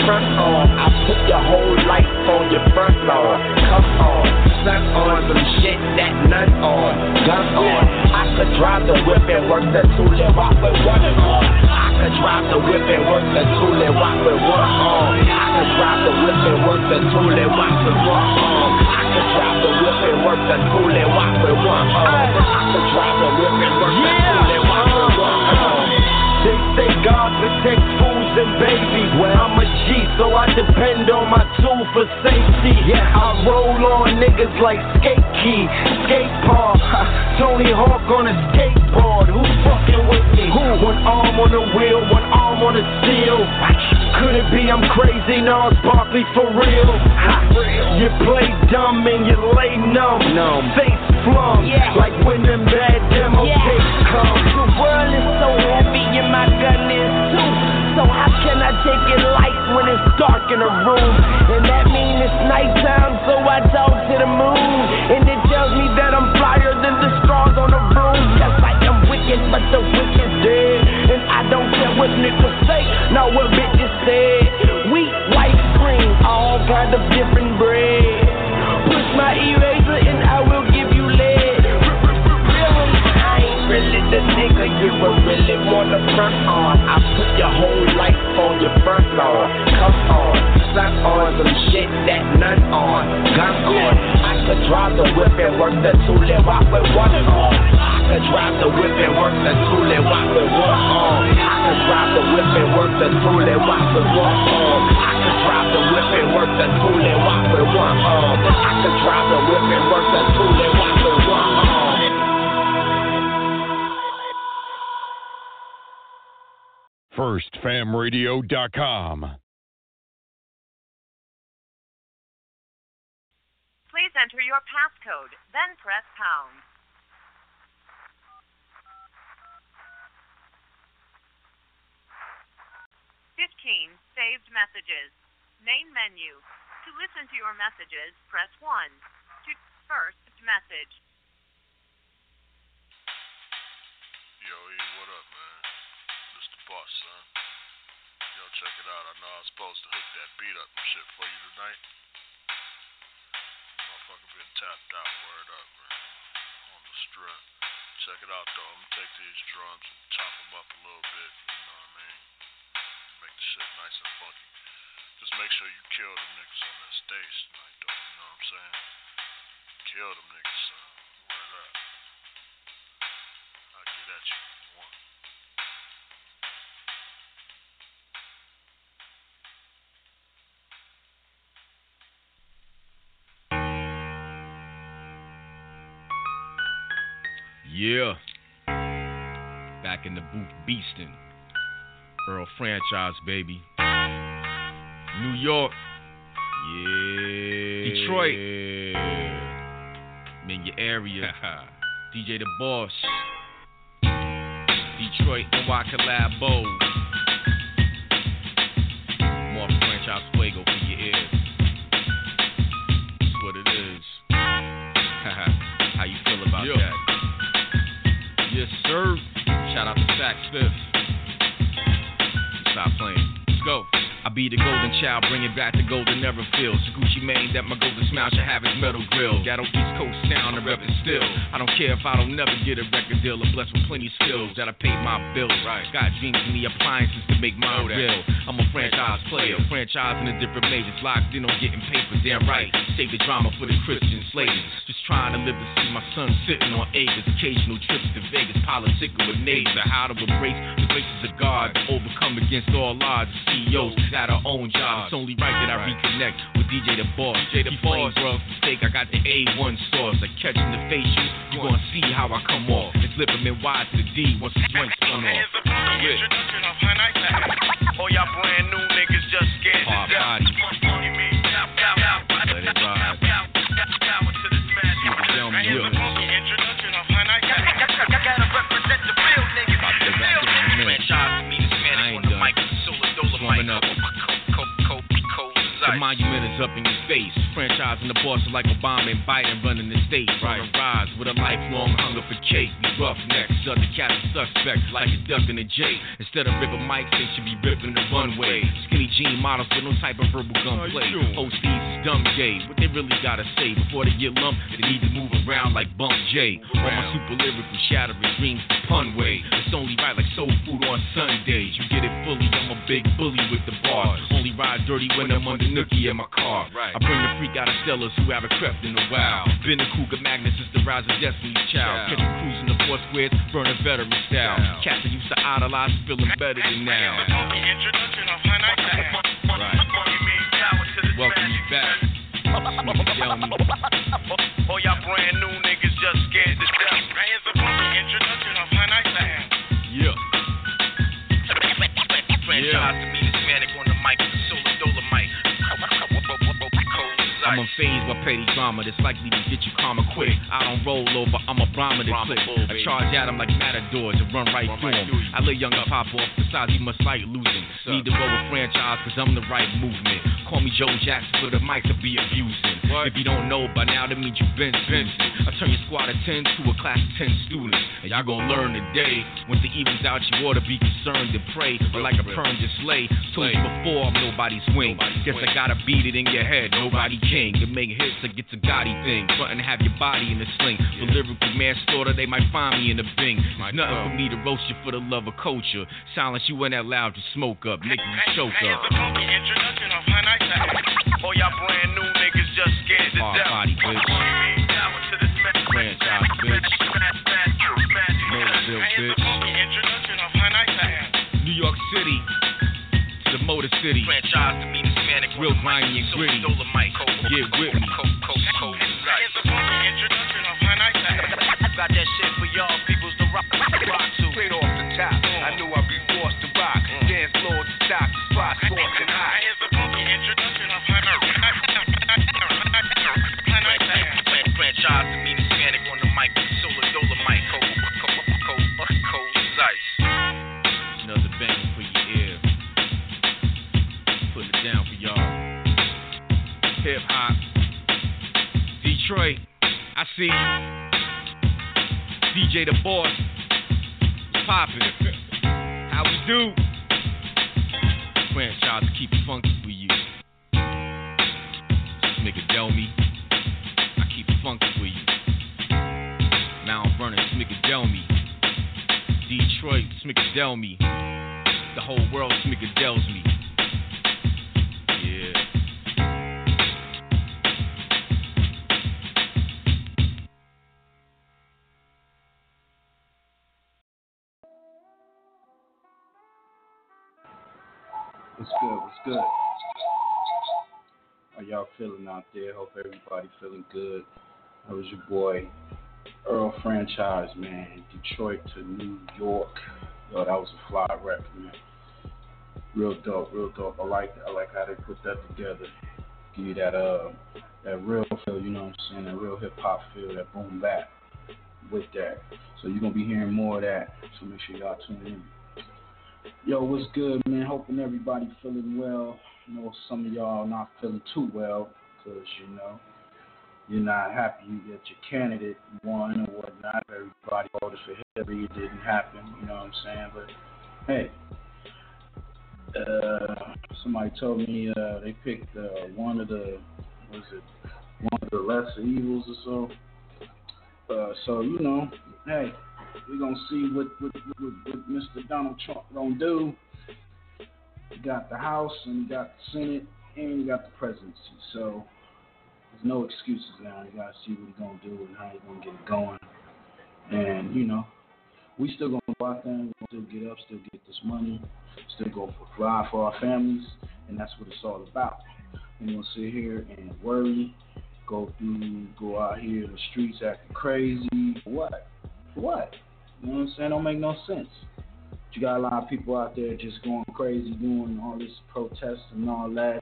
front on. I put your whole life on your front lawn. Come on, suck on some shit that none on. Gun on. I could drive the whip and work the tool and walk with one on. I could drive the whip and work the tool and walk with one on. I could drive the whip and work the tool and walk with one on. I could drive the whip and work the tool and walk with one on. I could drive the whip and work the tool and walk with one on. They say God protects and babies. Well, I'm a G, so I depend on my tool for safety. Yeah, I roll on niggas like skate key, skate park. Tony Hawk on a skateboard. Who fucking with me? Who? One arm on the wheel, one arm on the steel. Could it be I'm crazy? No, it's Barkley for real. You play dumb and you lay numb. numb. Face flum, like when them bad demo tapes come. The world is so heavy and my gun is too. How can I take it light when it's dark in a room? And that mean it's nighttime, so I talk to the moon. And it tells me that I'm flyer than the straws on the broom. Yes, I am wicked, but the wicked's dead. And I don't care what niggas say, not what bitches said. Wheat, white, green, all kind of different bread. Push my eraser and I will nigga you would really wanna front on. I put your whole life on your front lawn. Come on, suck on some shit that none on. Gun on. I could drive the whip and work the tool and walk with one on. I could drive the whip and work the tool and walk with one on. I could drive the whip and work the tool and walk with one on. I could drive the whip and work the tool and walk with one on. I could drive the whip and work the tool FirstFamRadio.com. Please enter your passcode, then press pound. Fifteen saved messages. Main menu. To listen to your messages, press one. To first message. Supposed to hook that beat up and shit for you tonight. Motherfucker been tapped out, word up, man. On the strut. Check it out though. I'm gonna take these drums and chop them up a little bit. You know what I mean? Make the shit nice and funky. Just make sure you kill them niggas on that stage tonight though. You know what I'm saying? Kill them niggas, Yeah. Back in the booth beastin'. Earl franchise, baby. New York. Yeah. Detroit. I'm in your area. DJ the Boss. Detroit NY collabo. More franchise fuego for your ears. That's what it is. How you feel about Yeah. that? Sir. Shout out to Saks Fifth. Stop playing. Let's go. I be the golden child, bring it back to golden never feels. Gucci Mane, that my golden smile should have his metal grill. Ghetto East Coast sound, the rep is still. I don't care if I don't never get a record deal. I'm blessed with plenty skills that I paid my bills. Right. Got dreams and the appliances to make mine that. real. I'm a franchise player, franchise in the different majors, locked in on getting paper. Damn right. Save the drama for the Christian slaves. Just trying to live to see my son sitting on acres. Occasional trips to Vegas, politicking with neighbors. How to embrace the graces of God, overcome against all odds. CEOs got our own jobs. It's only right that I reconnect with DJ the Boss. DJ the Boss, bro. Mistake, I got the A1 sauce. I catch in the face you, you gonna see how I come off. It's in wide to the D once the joint's spun off. Yeah. All y'all brand new niggas just scared to death. Let it ride. Super dumb, yeah. I. Swarming up. The monument is up in your face. Franchising the boss like Obama and Biden running the state. Right. On a rise with a lifelong hunger for cake. We roughnecks, other cats suspects like a duck in a J. Instead of ripping mics, they should be ripping the runway. Skinny jean models with no type of verbal gunplay. These is dumb gay. What they really gotta say before they get lumped, they need to move around like Bump J. On my super lyrical shattering dreams the pun way. It's only right like soul food on Sundays. You get it fully, I'm a big bully with the bars. Only ride dirty when I'm under nookie in my car. I bring the freak out of stellars who haven't crept in a while. Been a cougar Magnus is the rise of Destiny's Child. Catch a cruise in the four squares, burning veteran style. Cats I used to idolize, feeling better than now. Welcome you back. Me. All y'all brand new niggas just scared to death. Yeah. Franchise to me, this manic on the mic, I'm unfazed by petty drama that's likely to get you karma quick. I don't roll over, I'm a Brahma to click. I charge at him like matadors and run right through him. I lay younger pop off besides he must like losing. Need to roll a franchise cause I'm the right movement. Call me Joe Jackson for the mic to be abusing. If you don't know by now, that means you've been Vincent. I turn your squad of 10 to a class of 10 students. And y'all gonna learn today. Once the even's out, you ought to be concerned and pray. But like a perm just slay. Told you before, I'm nobody's wing. Guess I gotta beat it in your head. Nobody king. To make hits, I get a Gotti thing. Front and have your body in a sling. For lyrical manslaughter, they might find me in a bing. Nothing for me to roast you for the love of culture. Silence you ain't that loud to smoke up. Make you choke up. All y'all brand new niggas just scared to death. body, bitch. Franchise, bitch. New York City to the Motor City. Franchise to me, this manic Real the grimy and so gritty. Dolemite. Get with me. cold, cold, cold, right. Got that shit for y'all peoples to rock, rock to. Straight off the top, I knew I'd be forced to rock. Mm. Dance floor to stop, spots scorching hot. Franchise to me, this manic on the mic, solar Dolemite. Cold, cold, cold, cold, cold as ice. Hip hop. Detroit. I see. DJ the boss. What's poppin'? How we do? Franchise keep it funky for you. This nigga Delmy. I keep it funky for you. Mount Vernon, this nigga Delmy. Smickadell me. The whole world Smickadells me. What's good? What's good? How y'all feeling out there? Hope everybody feeling good. That was your boy Earl Franchise, man. Detroit to New York. Yo, that was a fly record, man. Real dope, real dope. I like that. I like how they put that together. Give you that uh that real feel, you know what I'm saying? That real hip hop feel, that boom bap with that. So you're gonna be hearing more of that. So make sure y'all tune in. Yo, what's good, man? Hoping everybody feeling well. I know some of y'all not feeling too well because, you know, you're not happy that your candidate won or whatnot. Everybody voted for Hillary. It didn't happen, you know what I'm saying? But, hey, uh, somebody told me uh, they picked uh, one of the, was it, one of the lesser evils or so. Uh, so, you know, hey, we're gonna see what what, what, what Mr. Donald Trump gonna do. He got the House and he got the Senate and he got the presidency. So there's no excuses now. You gotta see what he's gonna do and how he's gonna get it going. And you know, we still gonna do our thing. We're still get up, still get this money, still go provide for our families, and that's what it's all about. We gonna sit here and worry, go through, go out here in the streets acting crazy. What? What? You know what I'm saying? Don't make no sense. You got a lot of people out there just going crazy, doing all this protest and all that.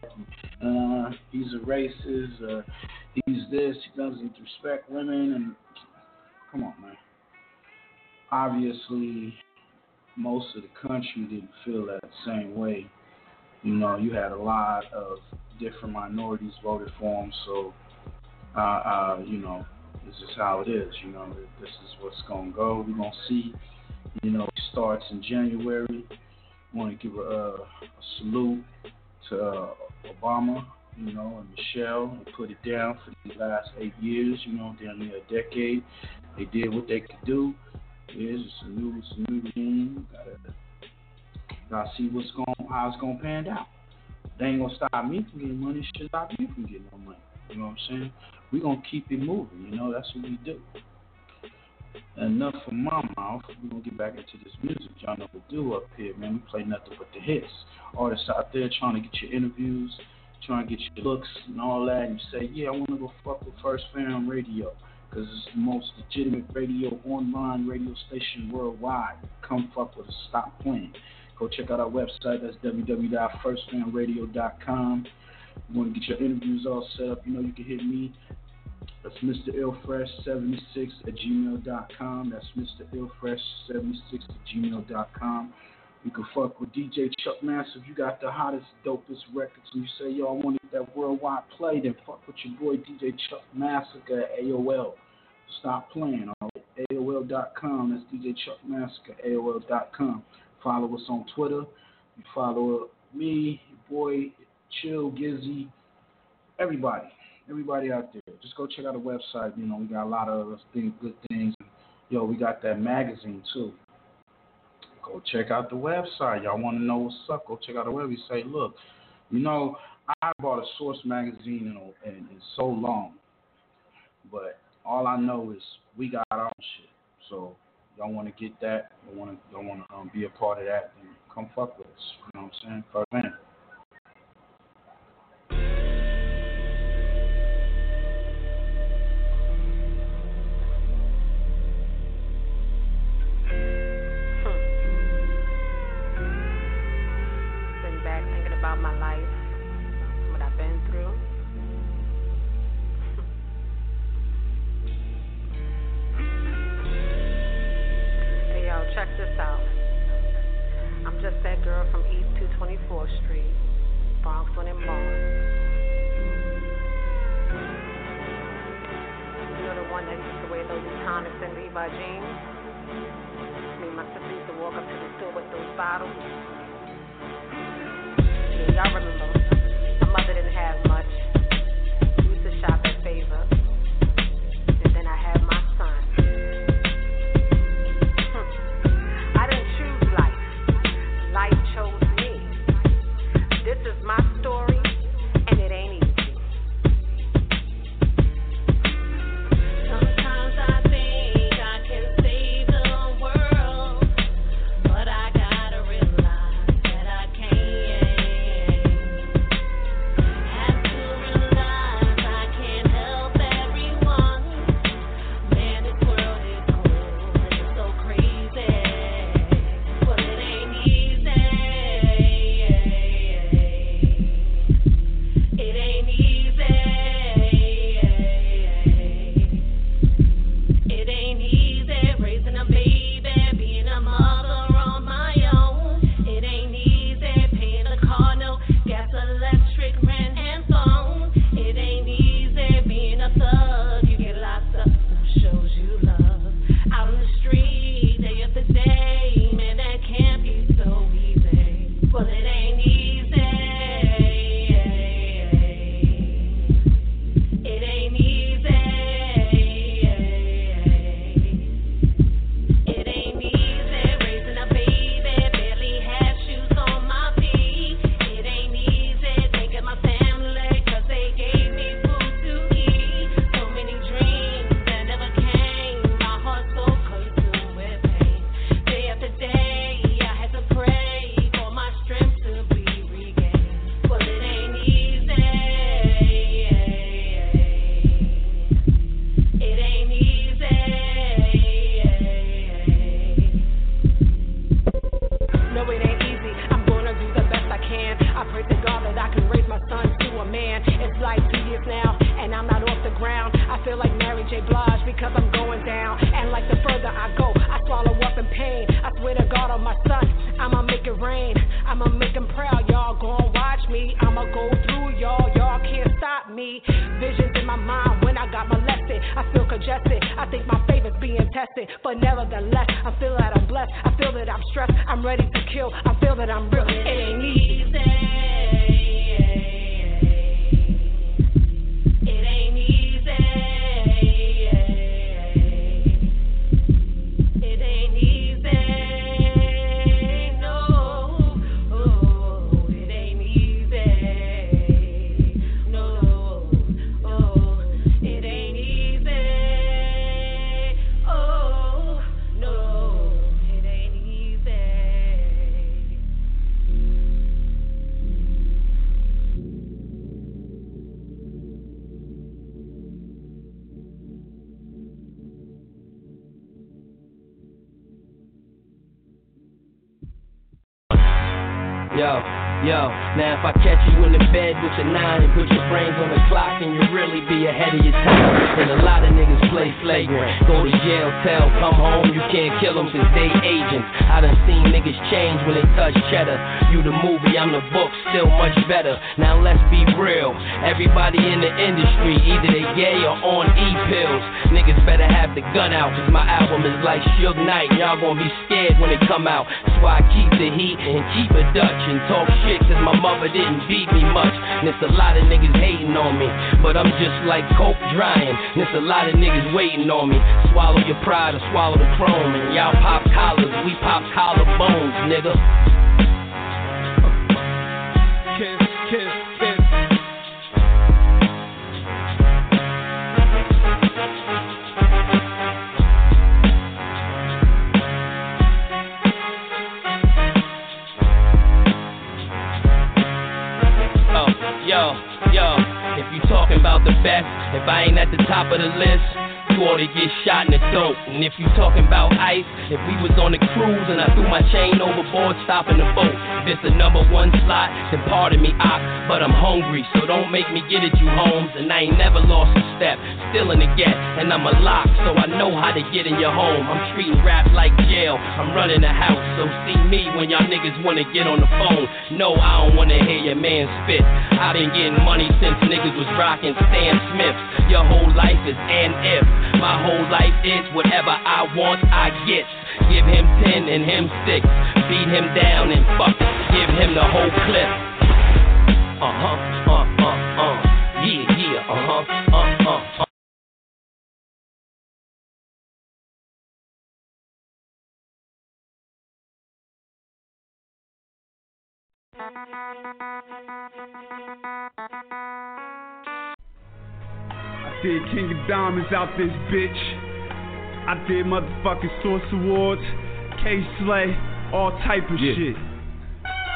And, uh, he's a racist. Uh, he's this. He doesn't respect women. And come on, man. Obviously, most of the country didn't feel that same way. You know, you had a lot of different minorities voted for him. So, uh, uh, you know, this is how it is. You know, this is what's gonna go. We're gonna see. You know, it starts in January. Want to give a, a salute to uh, Obama, you know, and Michelle, and put it down for the last eight years. You know, down near a decade. They did what they could do. It's a new, it's a new regime. Gotta, gotta see what's going, how it's gonna pan out. They ain't gonna stop me from getting money. Should stop you from getting no money. You know what I'm saying? We're going to keep it moving. You know, that's what we do. Enough from my mouth. We're going to get back into this music. Y'all know what we do up here, man. We play nothing but the hits. Artists out there trying to get your interviews, trying to get your looks and all that. And you say, yeah, I want to go fuck with First Fam Radio because it's the most legitimate radio, online radio station worldwide. Come fuck with us. Stop playing. Go check out our website. That's www.firstfamradio.com. You want to get your interviews all set up, you know you can hit me. That's Mr. Illfresh76 at gmail.com. That's Mr. Illfresh76 at gmail.com. You can fuck with DJ Chuck Massive. You got the hottest, dopest records, and you say, yo, I want that worldwide play, then fuck with your boy DJ Chuck Massacre at AOL. Stop playing, all right? AOL.com. That's DJ Chuck Massacre, AOL.com. Follow us on Twitter. You follow me, your boy Chill, Gizzy, everybody, everybody out there. Just go check out the website. You know, we got a lot of things, good things. Yo, we got that magazine too. Go check out the website. Y'all want to know what's up? Go check out the website. Look, you know, I bought a Source magazine in, in, in so long, but all I know is we got our shit. So y'all want to get that? Y'all want to y'all want to um, be a part of that? Then come fuck with us. You know what I'm saying? First man. Nevertheless, I feel that I'm blessed. I feel that I'm stressed. I'm ready to kill. I feel that I'm real. It ain't easy. Yo, now if I catch you in the bed with your nine and put your brains on the clock, then you really be ahead of your time. And a lot of niggas play flagrant. Go to jail, tell, come home, you can't kill them cause they agents. I done seen niggas change when they touch cheddar. You the movie, I'm the book, still much better. Now let's be real. Everybody in the industry, either they gay or on E-pills. Niggas better have the gun out cause my album is like Suge Knight. Y'all gonna be scared when it come out. That's why I keep the heat and keep it Dutch and talk shit cause my mother didn't beat me much. It's a lot of niggas hating on me. But I'm just like coke drying. It's a lot of niggas waiting on me. Swallow your pride or swallow the chrome. And y'all pop collars, we pop collar bones, nigga. If I ain't at the top of the list, you ought to get shot in the throat. And if you talking about ice, if we was on a cruise and I threw my chain overboard, stopping the boat. It's the number one slot, then pardon me, I, but I'm hungry, so don't make me get at you, Holmes. And I ain't never lost a step, still in the get, and I'm a lock, so I know how to get in your home. I'm treating rap like jail, I'm running the house, so see me when y'all niggas wanna get on the phone. No, I don't wanna hear your man spit. I been getting money since niggas was rocking Stan Smiths. Your whole life is an if. My whole life is whatever I want, I get. Give him 10 and him 6. Beat him down and fuck. Give him the whole clip. Uh huh, uh, uh, uh. Yeah, yeah, uh huh, uh, uh, uh. I did King of Diamonds out this bitch. I did motherfucking Source Awards, Kay Slay, all type of shit.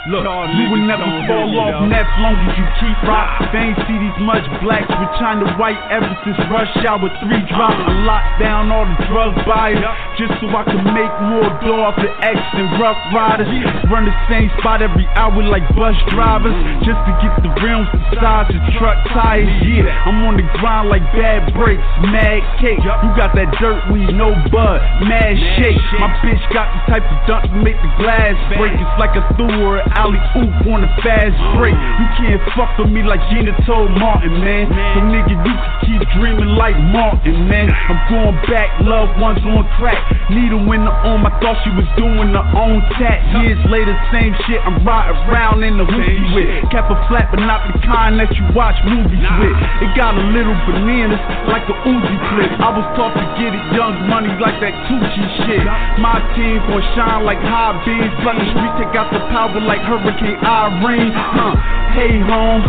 Look, you will never fall off net long as you keep rock. They ain't see these much blacks with China white ever since rush hour three drop. I locked down all the drug buyers just so I can make more dough off the X and rough riders. Run the same spot every hour like bus drivers just to get the rims the size of truck tires. Yeah, I'm on the grind like bad breaks, mad cake. You got that dirt weed, no bud, mad shake. My bitch got the type of dunk to make the glass break. It's like a threw her alley oop on a fast uh-huh. break. You can't fuck with me like Gina told Martin, man. So nigga, you can keep dreaming like Martin, man. I'm going back, loved ones on crack. Needle in the arm, I thought she was doing her own tat. Years later, same shit. I'm riding around in the hoopty with. Kept a flat, but not the kind that you watch movies with. It got a little bananas like a Uzi clip. I was taught to get it young money like that Tucci shit. My team gon' shine like high beams. Flood the street, take out the power like Hurricane Irene. Huh. Hey home,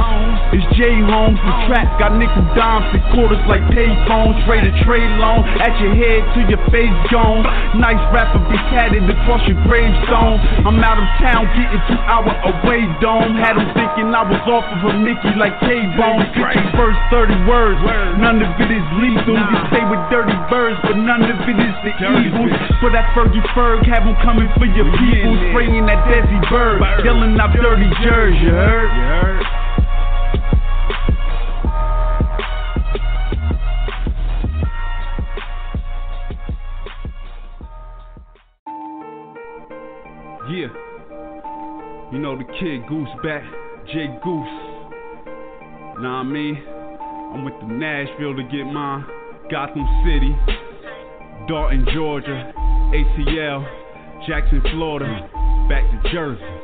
it's J Holmes. The trap got nickel dimes and quarters like payphones. Trade a trade loan at your head to your face gone. Nice rapper be tatted across your gravestone. I'm out of town getting two hour away dome. Had them thinking I was off of a Mickey like K-Bone. First 30 words, none of it is lethal. You stay with dirty birds, but none of it is the evil. For that Fergie Ferg, have them coming for your people. Spraying that Desi bird, yelling out dirty jerks, you heard? heard? Yeah. You know the kid Goose back, Jay Goose. Nah, I mean, I'm with the Nashville to get mine. Gotham City, Dalton, Georgia, ATL, Jackson, Florida, back to Jersey.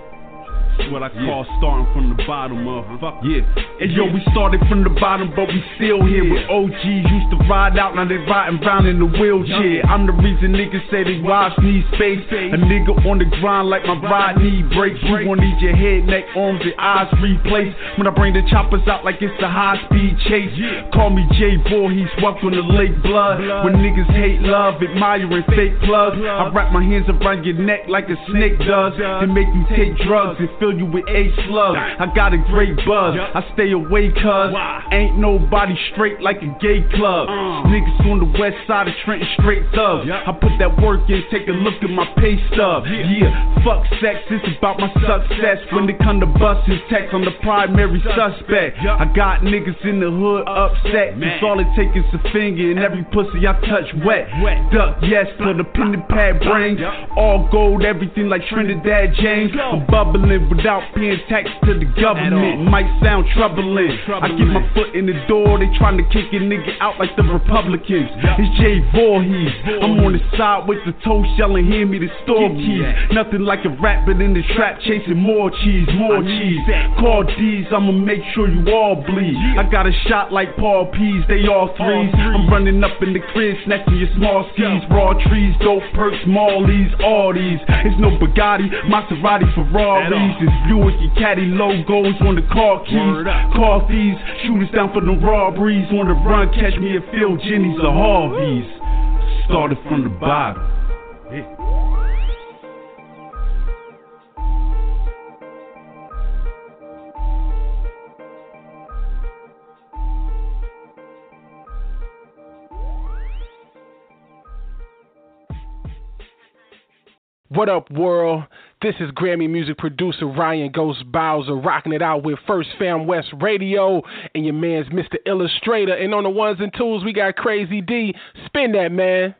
What I call yeah. starting from the bottom, motherfucker. Yeah. And yo, we started from the bottom, but we still here with OGs. Used to ride out, now they riding round in the wheelchair. I'm the reason niggas say they wives need space. A nigga on the grind like my ride need brakes. You gon' need your head, neck, arms, and eyes replaced. When I bring the choppers out like it's a high speed chase. Call me J Voorhees, walk on the lake blood. When niggas hate love, admiring fake plugs. I wrap my hands around your neck like a snake does. And make you take drugs and fill you with eight slugs. I got a great buzz. I stay away cuz ain't nobody straight like a gay club. Uh. Niggas on the west side of Trenton straight thugs. I put that work in, take a look at my pay stub. Yeah, fuck sex, it's about my success. When they come to bust his text, I'm the primary suspect. I got niggas in the hood upset. Cause all it takes is a finger and every pussy I touch wet. Duck, yes, for the pen and pad brains. All gold, everything like Trinidad James. I'm bubbling without paying tax to the government. Might sound troubling. I get my foot in the door, they trying to kick a nigga out like the Republicans. It's Jay Voorhees. I'm on the side with the toe shelling, hand me the store keys. Nothing like a rat, but in the trap chasing more cheese, more cheese. Call D's, I'ma make sure you all bleed. I got a shot like Paul P's, they all threes. I'm running up in the crib, snatching your small skis. Raw trees, dope perks, Marleys, all these. It's no Bugatti, Maserati, Ferraris. It's Buick and Caddy logos on the car keys. Car thieves, shooters down for the robberies. On the run, catch me at Phil Jenny's or Harvey's. Started from the bottom. Yeah. What up, world? This is Grammy music producer Ryan Ghost Bowser rocking it out with First Fam West Radio and your man's Mr. Illustrator. And on the ones and twos, we got Crazy D. Spin that, man.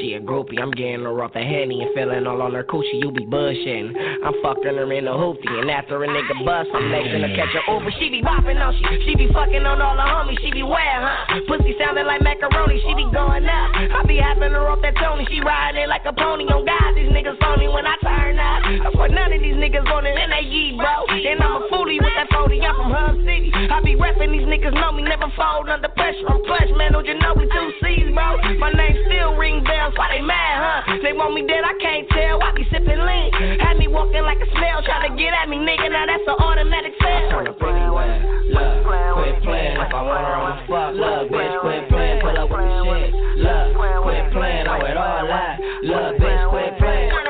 She a groupie, I'm getting her off the henny and feeling all on her coochie, you be bushing. I'm fucking her in the hoopty, and after a nigga bust, I'm next to catch her Uber. She be bopping on she, she be fucking on all the homies, she be wet, huh? Pussy sounding like macaroni, she be going up. I be having her off that Tony, she riding like a pony on God. These niggas phony when I on and bro. I'm a foolie with that 40, I'm from Hub City. I be repping these niggas know me, never fold under pressure. I'm flesh, man, don't you know we two C's, bro? My name still ring bells, why they mad, huh? They want me dead, I can't tell. I be sipping lean. Had me walking like a snail, trying to get at me, nigga. Now that's an automatic fail. Look, quit playing. If I want her, I'ma fuck. Look, bitch, quit playing. Pull up with the shit. Look, quit playing. I with all that. Look, bitch, quit playing.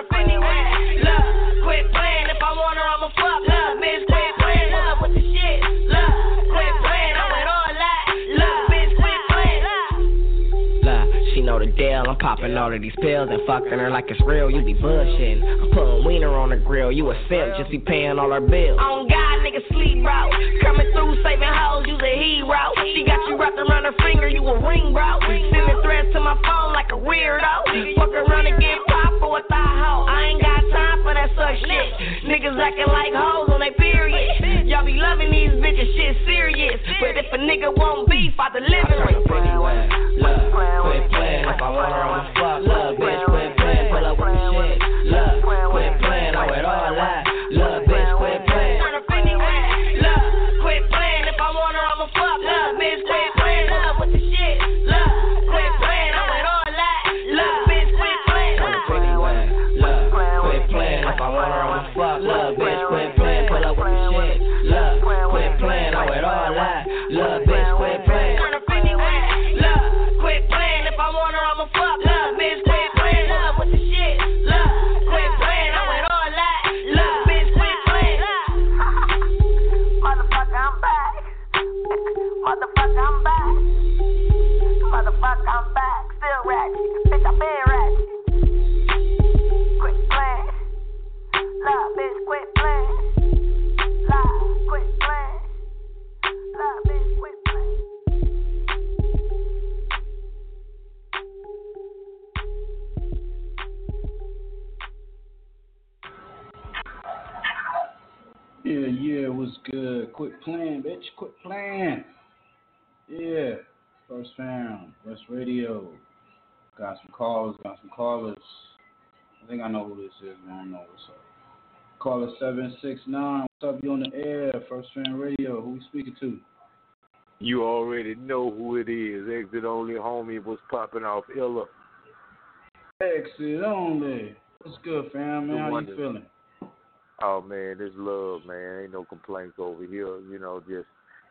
Know the deal. I'm popping all of these pills and fucking her like it's real. You be bullshitting. I'm putting wiener on the grill. You a simp, just be paying all her bills. On God, nigga, sleep, bro. Coming through, saving hoes, you a hero. She got you wrapped around her finger, you a ring, bro. Sending threats to my phone like a weirdo. Fuck around and get popped for a thigh hoe. I ain't got time for that such shit. Niggas acting like hoes on their period. Y'all be loving these bitches, shit serious. But if a nigga won't beef, I deliver it. Quit playing. If I want her, I'ma fuck. Look, bitch, quit playing. Pull up with the shit. Look, quit playing. I with all that. Look, Quit playing, bitch. Quit playing. Yeah. First fam, West Radio. Got some calls, got some callers. I think I know who this is, man. I don't know what's up. Caller 769. What's up? You on the air? First Fam Radio. Who we speaking to? You already know who it is. Exit only homie was popping off Illa. Exit only. What's good, fam? Man, how you feeling? Oh man, this love, man. Ain't no complaints over here. You know, just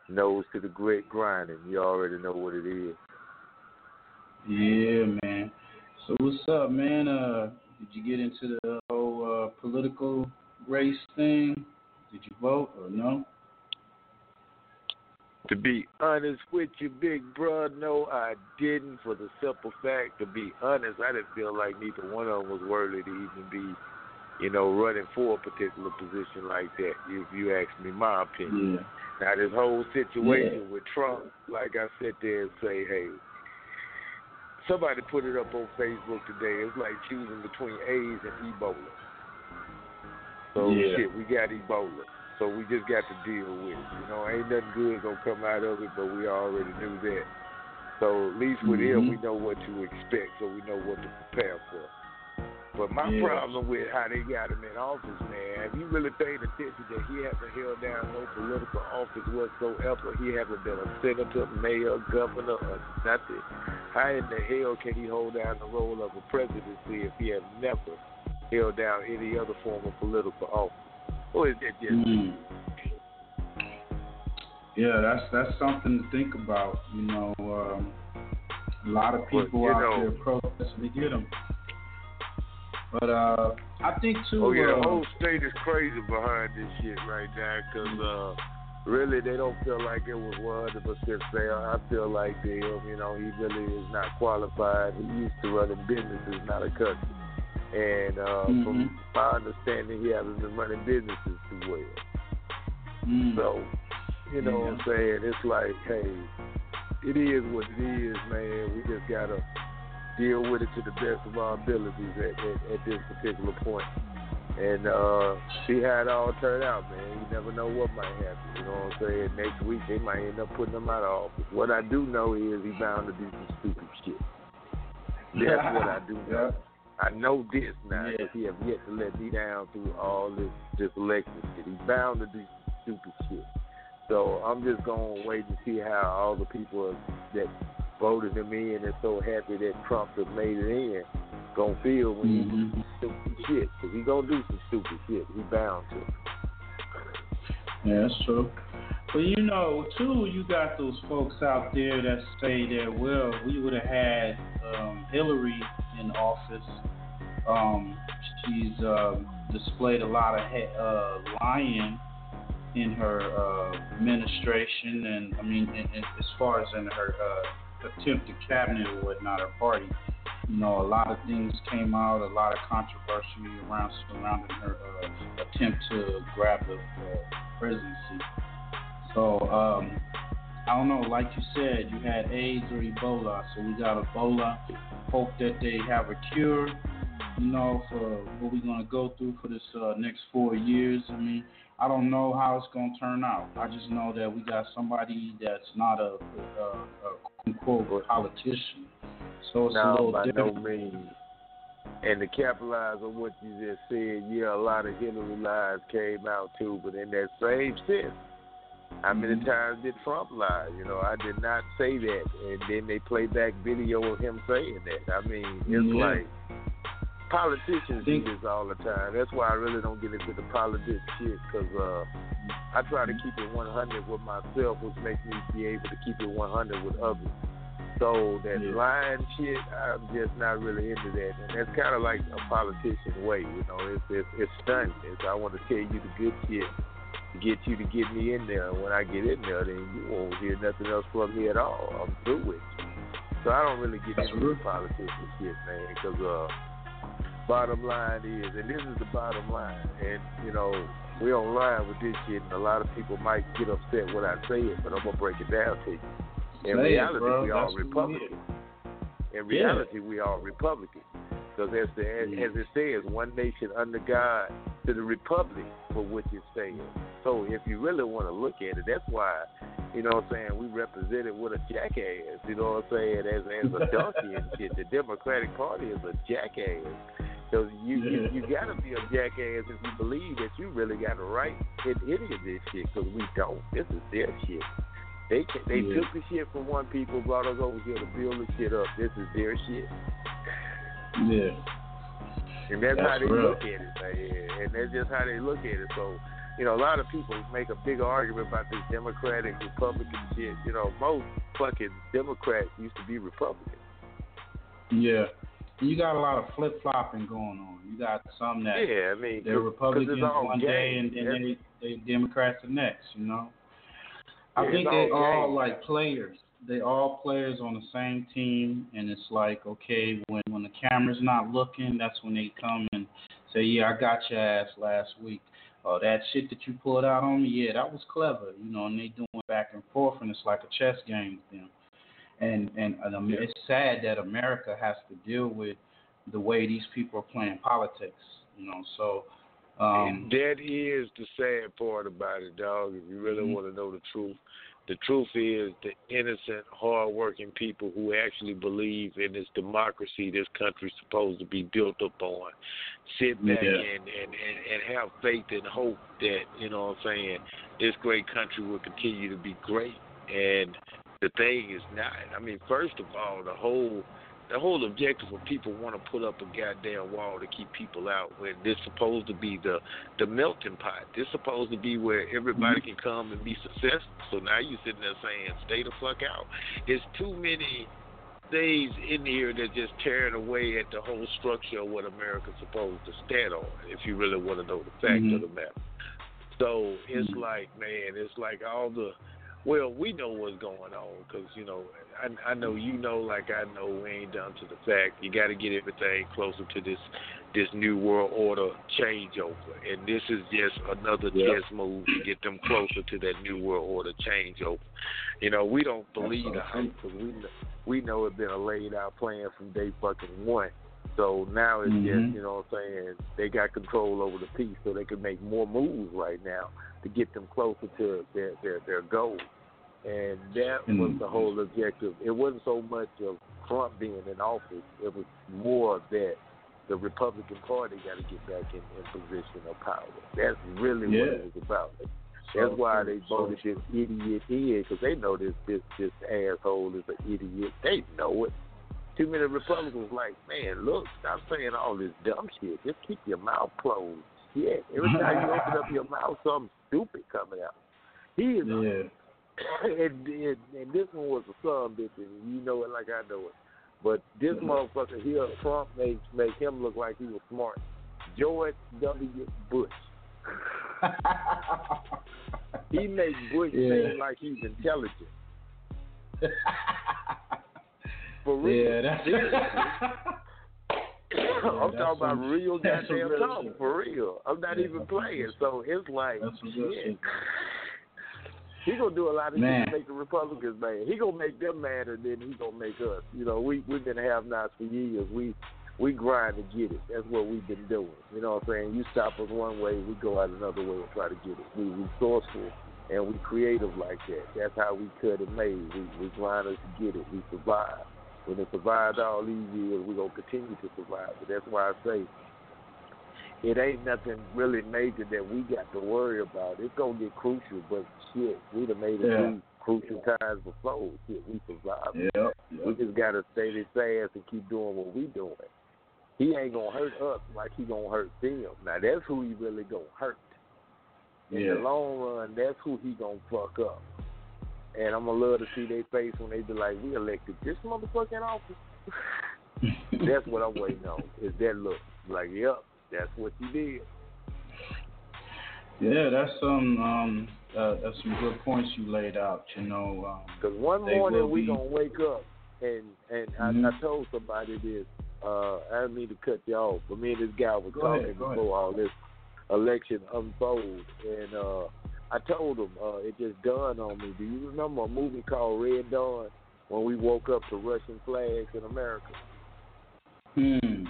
nose to the grit grinding. You already know what it is. Yeah, man. So what's up, man? Uh, did you get into the whole uh, political race thing? Did you vote or no? To be honest with you, big bro, no, I didn't. For the simple fact, to be honest, I didn't feel like neither one of them was worthy to even be, you know, running for a particular position like that. If you ask me my opinion. Yeah. Now this whole situation with Trump, like I sit there and say, hey, somebody put it up on Facebook today. It's like choosing between AIDS and Ebola. So Yeah. shit, we got Ebola. So we just got to deal with it. You know, ain't nothing good gonna come out of it, but we already knew that. So at least with him, Mhm. we know what to expect, so we know what to prepare for. But my Yeah. problem with how they got him in office, man, if you really paying attention that he hasn't held down no political office whatsoever, he hasn't been a senator, mayor, governor, or nothing. How in the hell can he hold down the role of a presidency if he has never held down any other form of political office? Or is that just Mm. Yeah, that's that's something to think about. You know, um, a lot of people you out know- there protesting to get them. But uh, I think too. Oh yeah, uh, the whole state is crazy behind this shit right now because uh, really they don't feel like it was 100 percent fair. I feel like them, you know, he really is not qualified. He used to running businesses, not a country. And uh, Mhm. from my understanding, he hasn't been running businesses too well. mm, So, you know what I'm saying? It's like, hey, it is what it is, man. We just gotta deal with it to the best of our abilities at, at, at this particular point. And uh see how it all turned out, man. You never know what might happen. You know what I'm saying? Next week they might end up putting him out of office. What I do know is he's bound to do some stupid shit. That's what I do know. I know this now because he have yet to let me down through all this this election shit. He's bound to do some stupid shit. So I'm just gonna wait and see how all the people that voted him in and so happy that Trump has made it in gonna feel when he do some stupid shit. Cause he gonna do some stupid shit. He bound to. Yeah, that's true. But you know, too, you got those folks out there that say that well, we would have had um, Hillary in office. Um, she's uh, displayed a lot of he- uh, lying in her uh, administration, and I mean, in, in, as far as in her uh, attempted cabinet or whatnot, her party. You know, a lot of things came out, a lot of controversy around surrounding her uh, attempt to grab the uh, presidency. So, um, I don't know, like you said, you had AIDS or Ebola. So we got Ebola. Hope that they have a cure, you know, for what we're to go through for this uh, next four years. I mean, I don't know how it's going to turn out. I just know that we got somebody that's not a, a, a quote unquote politician. So it's a no, little by different. no means. And to capitalize on what you just said, yeah, a lot of Hillary lies came out too, but in that same sense, how many Mm-hmm. times did Trump lie? You know, I did not say that, and then they play back video of him saying that. I mean, it's Yeah. like politicians do this all the time. That's why I really don't get into the politics shit, cause uh, I try to keep it 100 with myself, which makes me be able to keep it 100 with others. So that lying shit, I'm just not really into that, and that's kind of like a politician way, you know. It's it's, it's stunning. It's, I want to tell you the good shit to get you to get me in there. And when I get in there, then you won't hear nothing else from me at all. I'm through with you. So I don't really get into the politician shit, man, because uh, bottom line is, and this is the bottom line, and you know. we're online with this shit, and a lot of people might get upset when I say it, but I'm gonna break it down to you. In reality, bro. we all That's we Republicans. In Yeah. reality, we are Republicans. Because as, the, as, as it says, one nation under God to the republic for which it stands. So if you really want to look at it, that's why, you know what I'm saying, we represented with a jackass, you know what I'm saying, as as a donkey and shit. The Democratic Party is a jackass. So you, you you gotta be a jackass if you believe that you really got a right in any of this shit, because we don't. This is their shit. They they Yeah. took the shit from one people, brought us over here to build the shit up. This is their shit. Yeah. And that's, how they real. look at it, man. And that's just how they look at it. So, you know, a lot of people make a big argument about this Democratic Republican shit. You know, most fucking Democrats used to be Republicans. Yeah. You got a lot of flip flopping going on. You got some that Yeah, I mean, they're Republicans one day games. and then they they Democrats the next. You know. I Yeah, think they all games. like players. They all players on the same team, and it's like okay, when when the camera's not looking, that's when they come and say, "Yeah, I got your ass last week." Oh, that shit that you pulled out on me, yeah, that was clever, you know. And they doing back and forth, and it's like a chess game with them. And and, and it's sad that America has to deal with the way these people are playing politics, you know. So, um, and that is the sad part about it, dog. If you really Mhm. want to know the truth, the truth is the innocent, hardworking people who actually believe in this democracy this country's supposed to be built upon sit back Yeah. and, and, and, and have faith and hope that, you know what I'm saying, this great country will continue to be great. And the thing is not. I mean, first of all, the whole the whole objective of people want to put up a goddamn wall to keep people out when this supposed to be the the melting pot. This supposed to be where everybody can come and be successful. So now you sitting there saying, "Stay the fuck out." There's too many things in here that just tearing away at the whole structure of what America's supposed to stand on. If you really want to know the fact Mhm. of the matter. So it's Mhm. like, man, it's like all the. Well, we know what's going on because you know, I, I know you know, like I know, we ain't done to the fact. You got to get everything closer to this this new world order changeover, and this is just another Yep. chess move to get them closer to that new world order changeover. You know, we don't believe the hype because we know, we know it's been a laid out plan from day fucking one. So now it's Mhm. just, you know what I'm saying, they got control over the piece so they can make more moves right now to get them closer to their, their, their goal. And that was Mm. the whole objective. It wasn't so much of Trump being in office, it was more that the Republican Party got to get back in, in position of power. That's really what it was about. That's So why true, they so voted this idiot in because they know this this this asshole is an idiot. They know it. Too many Republicans like, man, look, stop saying all this dumb shit. Just keep your mouth closed. Yeah, Every time you open up your mouth, something stupid coming out. He is, Yeah. and, and and this one was a son bitch, and you know it like I know it. But this mm-hmm. motherfucker here, Trump makes make him look like he was smart. George W. Bush. he makes Bush Yeah. seem like he's intelligent. For real. Yeah, that's Seriously. I'm that's talking about real goddamn real talk, shit. for real. I'm not Yeah, even playing. So it's like, That's some real shit. shit. He gonna do a lot of Man. shit to make the Republicans mad. He gonna make them mad, and then he gonna make us. You know, we we've been have-nots for years. We we grind to get it. That's what we've been doing. You know what I'm saying? You stop us one way, we go out another way and try to get it. We resourceful and we creative like that. That's how we cut and made. We we grind us to get it. We survive. When they survived all these years, we're gonna continue to survive. But that's why I say it ain't nothing really major that we got to worry about. It's gonna get crucial, but shit, we done made it Yeah. through crucial times before. Shit, we survived. Yep. We just gotta stay this ass and keep doing what we doing. He ain't gonna hurt us like he gonna hurt them. Now that's who he really gonna hurt. In Yeah. the long run, that's who he gonna fuck up. And I'm gonna love to see their face when they be like, "We elected this motherfucker in office." that's what I'm waiting on. Is that look like, "Yep, that's what you did." Yeah, that's some um uh, that's some good points you laid out. You know, um, Because one morning we be- gonna wake up and and Mhm. I, I told somebody this. Uh, I didn't mean to cut you off, but me and this guy were Go talking ahead, before ahead. all this election unfolded, and uh, I told him uh, it just dawned on me. Do you remember a movie called Red Dawn when we woke up to Russian flags in America? hmm,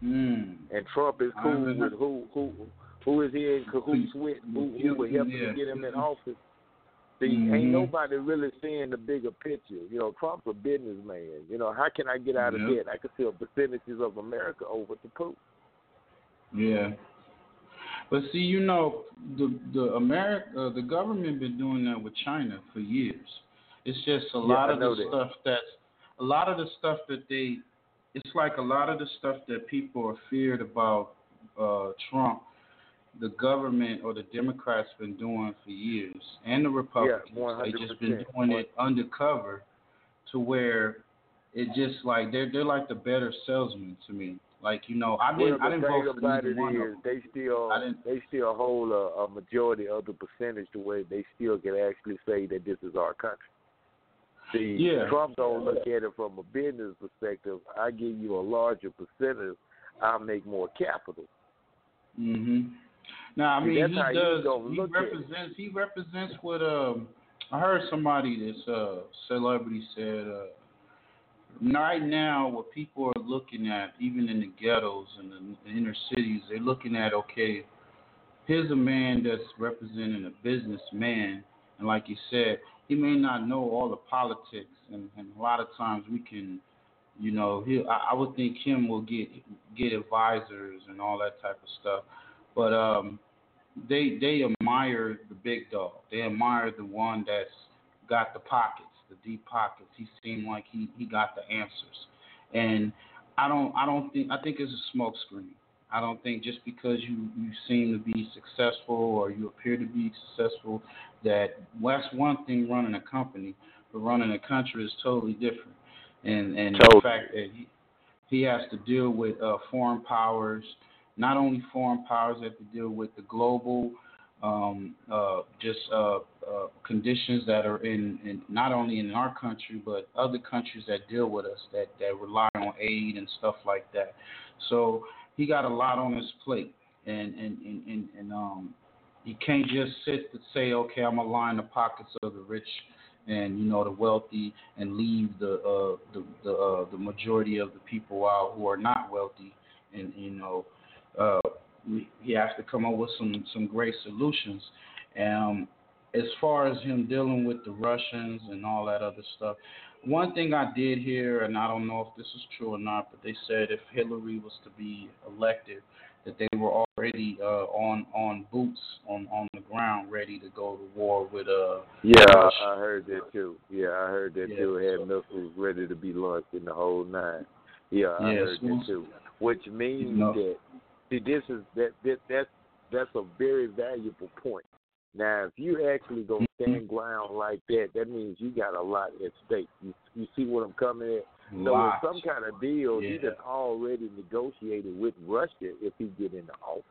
hmm. And Trump is cool with who who who is he in cahoots with, who, who would help Yeah. to get him in office. See, Mhm. ain't nobody really seeing the bigger picture. You know, Trump's a businessman. You know, how can I get out of debt? I can sell percentages of America over to Putin. Yeah. But see, you know, the the America, uh, the government been doing that with China for years. It's just a Yeah, lot I of the that. stuff that's a lot of the stuff that they. It's like a lot of the stuff that people are feared about uh, Trump. The government or the Democrats been doing for years, and the Republicans. Yeah, they just been doing it undercover, to where it just like they're they're like the better salesman to me. Like you know, I didn't I didn't vote for it one is they still I didn't- they still hold a, a majority of the percentage to where they still can actually say that this is our country. See, Yeah. Trump don't look at it from a business perspective. I give you a larger percentage, I'll make more capital. Mhm. Now I mean that's he does. He represents. He represents what um. I heard somebody this uh celebrity said uh. Right now, what people are looking at, even in the ghettos and the, the inner cities, they're looking at okay. Here's a man that's representing a businessman, and like you said, he may not know all the politics, and, and a lot of times we can you know, he I, I would think him will get get advisors and all that type of stuff. But um they they admire the big dog. They admire the one that's got the pockets, the deep pockets. He seemed like he, he got the answers. And I don't I don't think I think it's a smokescreen. I don't think just because you, you seem to be successful or you appear to be successful that well, that's one thing running a company, but running a country is totally different and and Totally. the fact that he he has to deal with uh, foreign powers, not only foreign powers have to deal with the global um, uh, just uh, uh, conditions that are in, in not only in our country but other countries that deal with us that that rely on aid and stuff like that. So he got a lot on his plate, and and and and, and um, he can't just sit and say, okay, I'm gonna line the pockets of the rich and you know the wealthy and leave the uh, the the, uh, the majority of the people out who are not wealthy and you know uh, we- he has to come up with some some great solutions. Um, as far as him dealing with the Russians and all that other stuff, one thing I did hear, and I don't know if this is true or not, but they said if Hillary was to be elected, that they were already uh, on on boots on on the ground, ready to go to war with uh. Yeah, Russia. I heard that too. Yeah, I heard that Yeah, too. Had missiles ready to be launched in the whole nine. Yeah, I Yes, heard well, that too. Which means know. that see, this is that, that that's that's a very valuable point. Now, if you actually gonna Mm-hmm. stand ground like that, that means you got a lot at stake. You you see what I'm coming at? So in Lots. some kind of deal, he Yeah. done already negotiated with Russia if he get into office.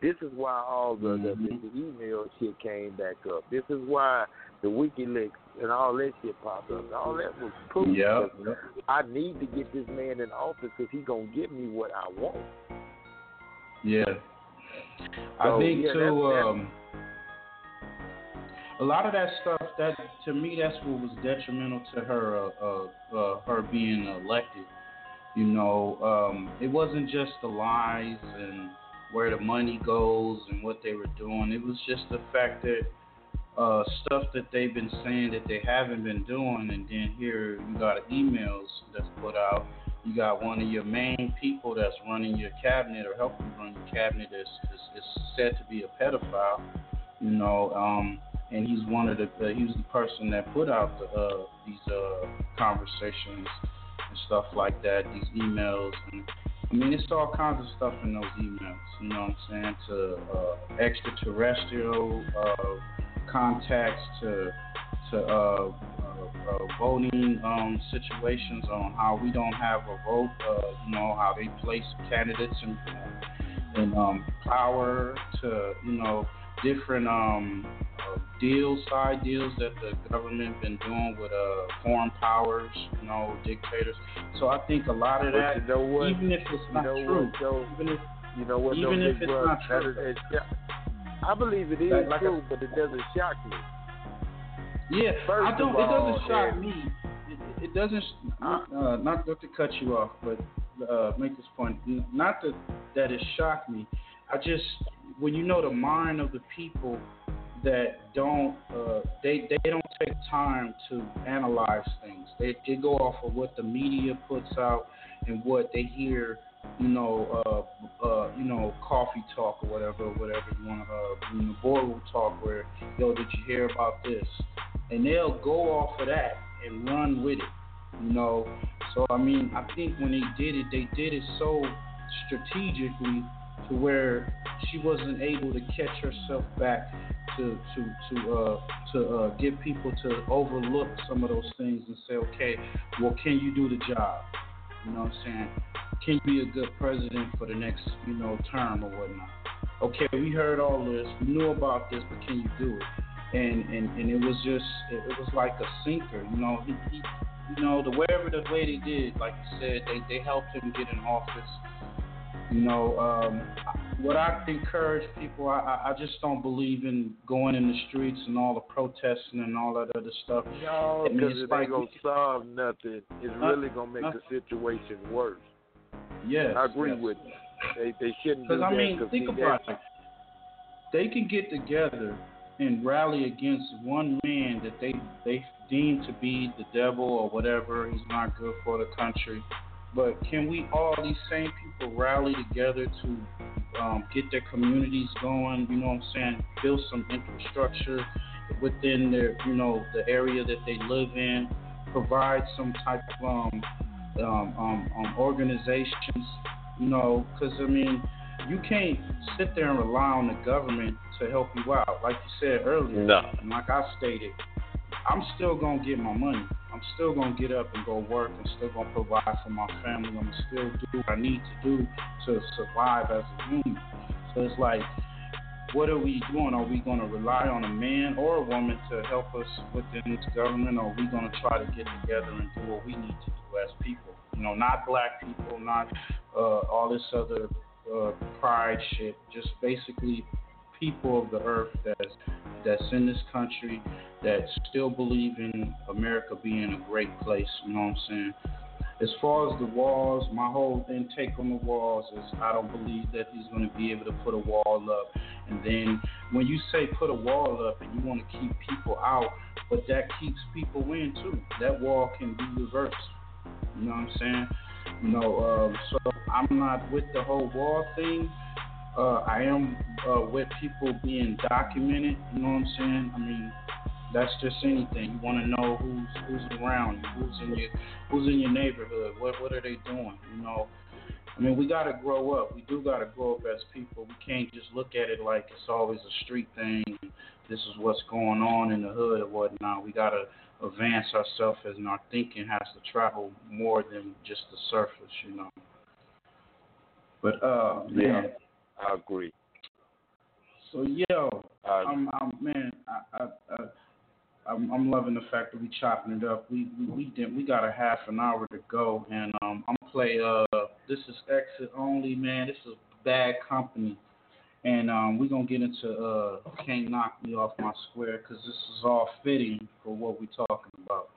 This is why all the, the, the, the email shit came back up. This is why the WikiLeaks and all that shit popped up. All that was proof. Yeah. I need to get this man in office because he gonna give me what I want. Yeah. I think yeah, too. that's- that's- um, a lot of that stuff that to me that's what was detrimental to her uh, uh, uh, her being elected. You know, um, it wasn't just the lies and where the money goes and what they were doing. It was just the fact that uh, stuff that they've been saying that they haven't been doing, and then here you got emails that's put out. You got one of your main people that's running your cabinet or helping run your cabinet is, is, is said to be a pedophile. You know, um, and he's one of the uh, he was the person that put out the, uh, these uh, conversations and stuff like that, these emails, and I mean it's all kinds of stuff in those emails. You know what I'm saying? To uh, extraterrestrial uh, contacts, to to uh, uh, uh, voting um, situations on how we don't have a vote. Uh, you know how they place candidates in in um, power to you know different um, uh, deals, side deals that the government been doing with uh, foreign powers, you know, dictators. So I think a lot of that, you know even if it's You not know true, what, even if You know what? even if it's brother, not true. is- it's- I believe it is Like- true, but it doesn't shock me. Yeah, First I don't. it doesn't shock me. It, it doesn't. Uh, not not to cut you off, but uh, make this point. Not that that it shocked me. I just when you know the mind of the people that don't uh, they they don't take time to analyze things. They they go off of what the media puts out and what they hear. You know, uh, uh, you know, coffee talk or whatever, whatever you want to, uh, you know, boardroom talk. Where, yo, did you hear about this? And they'll go off of that and run with it. You know, so I mean, I think when they did it, they did it so strategically to where she wasn't able to catch herself back to to to uh, to uh, get people to overlook some of those things and say, okay, well, can you do the job? You know what I'm saying? Can you be a good president for the next you know term or whatnot? Okay, we heard all this, we knew about this, but can you do it? And and and it was just it, it was like a sinker, you know. He, he, you know, the wherever the way they did, like you said, they they helped him get in office. You know, um, what I encourage people, I, I just don't believe in going in the streets and all the protesting and all that other stuff. No, because it's it like ain't gonna solve nothing. It's Uh, really gonna make uh, the situation worse. Yes, I agree yes. with you. They they shouldn't do Because that. I mean, think about that- it. They can get together and rally against one man that they they deem to be the devil or whatever. He's not good for the country. But can we all these same people rally together to um, get their communities going? You know what I'm saying? Build some infrastructure within their you know the area that they live in. Provide some type of um, um, um, um, organizations. You know, because I mean, you can't sit there and rely on the government to help you out. Like you said earlier, No. and like I stated, I'm still gonna get my money. I'm still gonna get up and go work and still gonna provide for my family. I'm gonna still do what I need to do to survive as a human. So it's like, what are we doing? Are we gonna rely on a man or a woman to help us within this government, or are we gonna try to get together and do what we need to do as people? You know, not black people, not uh, all this other uh, pride shit. Just basically people of the earth that's that's in this country that still believe in America being a great place. You know what I'm saying? As far as the walls, my whole intake on the walls is I don't believe that he's going to be able to put a wall up. And then when you say put a wall up and you want to keep people out, but that keeps people in too. That wall can be reversed. You know what I'm saying? You know, um, so I'm not with the whole wall thing. Uh, I am uh, with people being documented. You know what I'm saying? I mean, that's just anything. You want to know who's who's around you, who's in your who's in your neighborhood. What what are they doing? You know, I mean, we got to grow up. We do got to grow up as people. We can't just look at it like it's always a street thing. This is what's going on in the hood or whatnot. We got to advance ourselves, and our thinking has to travel more than just the surface. You know. But uh, Yeah. man. I agree. So yo, Uh, I'm, I'm man, I, I, I, I'm, I'm loving the fact that we chopping it up. We, we, we did, we got a half an hour to go, and um, I'm play. Uh, this is exit only, man. This is bad company, and um, we're gonna get into uh, can't knock me off my square because this is all fitting for what we're talking about.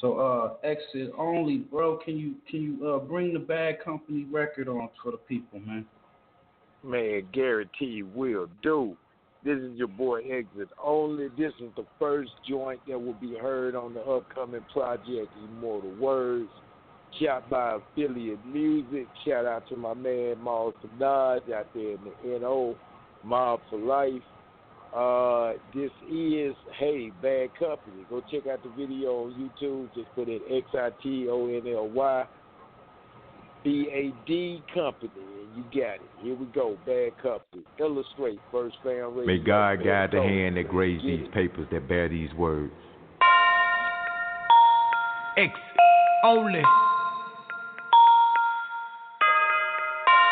So uh, exit only, bro. Can you can you uh, bring the bad company record on for the people, man? Man, guarantee will do. This is your boy Exit Only. This is the first joint that will be heard on the upcoming project Immortal Words. Shot by Affiliate Music. Shout out to my man Miles Fanad out there in the NO, Mob for Life. Uh, this is Hey Bad Company. Go check out the video on YouTube. Just put in X I T O N L Y B A D Company, you got it. Here we go. Bad Company. Illustrate First Fam Radio. May God guide the hand that graves Get these it. papers that bear these words. X only.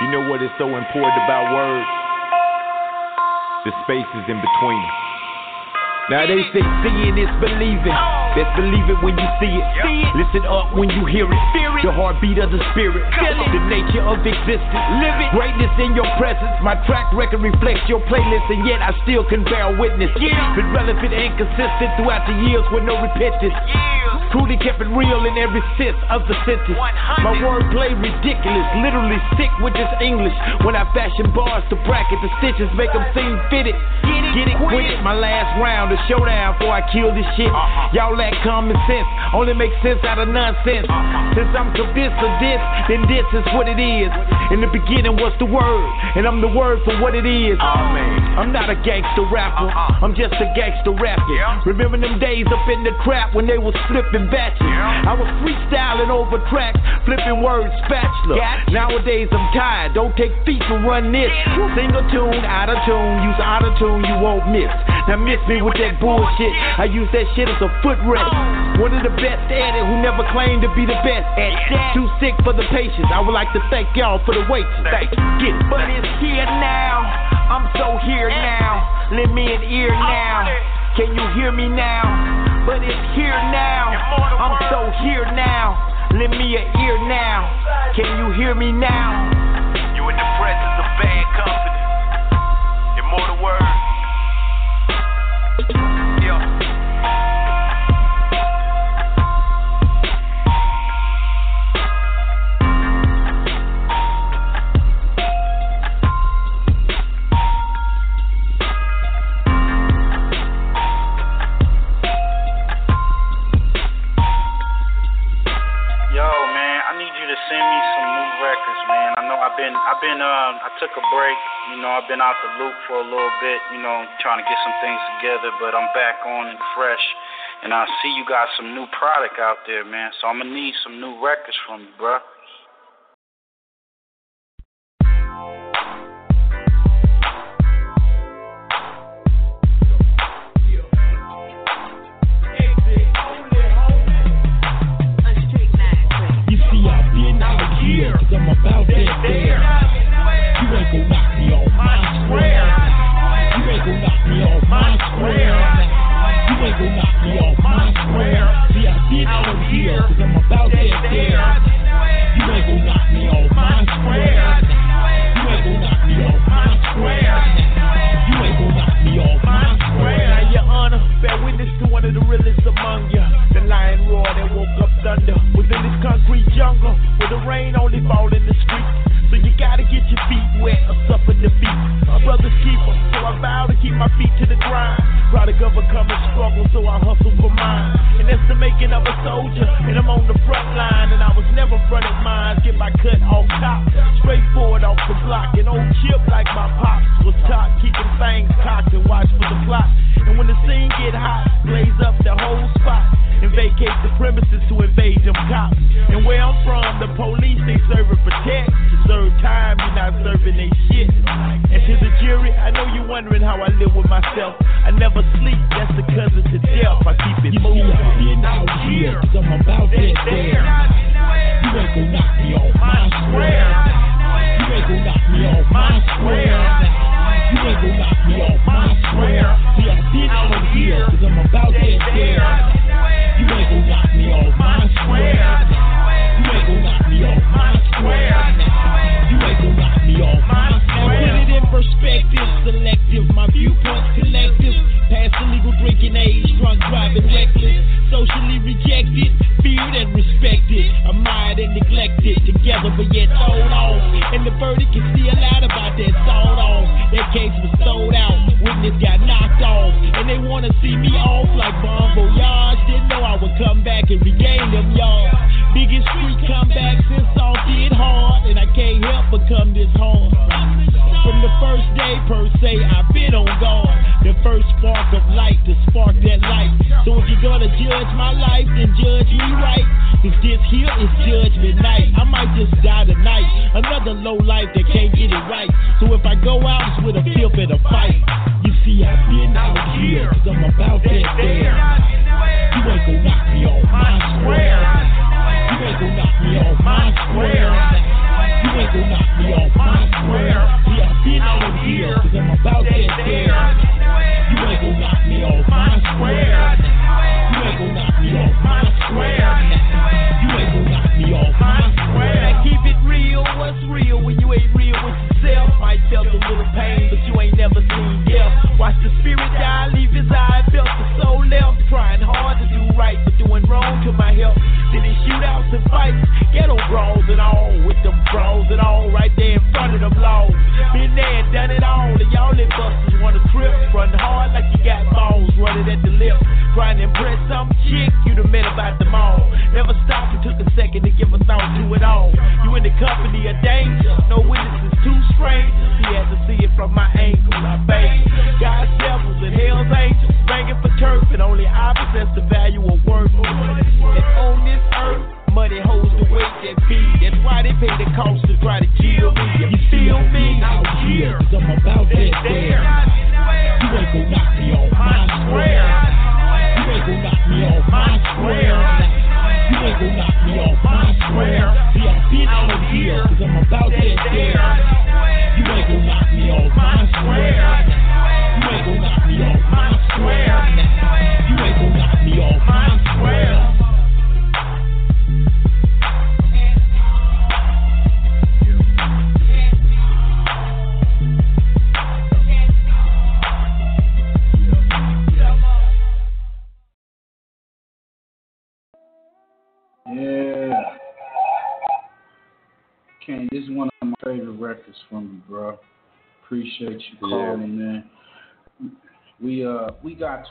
You know what is so important about words? The spaces in between. Now they say seeing is believing. Best believe it when you see it. Listen up when you hear it. The heartbeat of the spirit. The nature of existence. Greatness in your presence. My track record reflects your playlist, and yet I still can bear witness. Been relevant and consistent throughout the years with no repentance. Truly kept it real in every sense of the sentence. My wordplay ridiculous, literally sick with this English. When I fashion bars to bracket the stitches, make them seem fitted. Get it, quit it. My last round, the showdown before I kill this shit. Uh-huh. Y'all lack common sense, only make sense out of nonsense. Uh-huh. Since I'm convinced of this, then this is what it is. In the beginning was the word, and I'm the word for what it is. Oh, I'm not a gangster rapper, uh-huh. I'm just a gangster rapper. Remember them days up in the crap when they was flipping batches? I was freestyling over tracks, flipping words spatula. Nowadays I'm tired, don't take feet to run this. Single tune, out of tune, use auto tune, you won't miss. Now miss me with that bullshit. I use that shit as a footrest. One of the best at it who never claimed to be the best at that. Too sick for the patience. I would like to thank y'all for the wait. Thank you. Get. But it's here now. I'm so here now. Lend me an ear now. Can you hear me now? But it's here now. I'm so here now. Lend me an ear now. Can you hear me now? You in the presence of bad company. Immortal word. I've been, I've been, um, I took a break. You know, I've been out the loop for a little bit. You know, trying to get some things together, but I'm back on and fresh. And I see you got some new product out there, man. So I'm gonna need some new records from you, bruh. Cause I'm about that there. You ain't gon' knock me off my square. You ain't gon' knock me off my square. You ain't gon' knock me off my square. See, I've been out here, cause I'm about that there. You ain't gon' knock me off my square. You ain't gon' knock me off my square. Bear witness to one of the realest among you. The lion roar that woke up thunder was in this concrete jungle where the rain only fall in the streets. So you gotta get your feet wet or suffer defeat. My brother's keeper, so I vow to keep my feet to the grind. Product of a common struggle, so I hustle for mine. And that's the making of a soldier, and I'm on the front line. And I was never fronted mine, get my cut off top. Straightforward off the block, an old chip like my pops was taught, keeping things cocked and watch for the plot. And when the scene get hot, blaze up the whole spot and vacate the premises to invade them cops. And where I'm from, the police they serve and protect. To serve time, you're not serving they shit. And to the jury, I know you're wondering how I live with myself. I never sleep, that's the cousin to death. I keep it You moving. been out here, cause I'm about that there. You ain't gon' knock me off my square. You ain't gon' knock me off my square. You ain't gon' knock me off my square. See, I've been out here, cause I'm about that there. You ain't gon' knock me off my square. You ain't gon' knock me off my square. You ain't gon' knock me off my square. Put it in perspective, selective, my viewpoint's collective. Past the legal drinking age, drunk driving reckless, socially rejected, feared and respected, admired and neglected, together but yet sold off. And the verdict is still out about that sold off. That case was sold out, witness got knocked off, and they wanna see me off like Bon Voyage. Didn't know I would come back and regain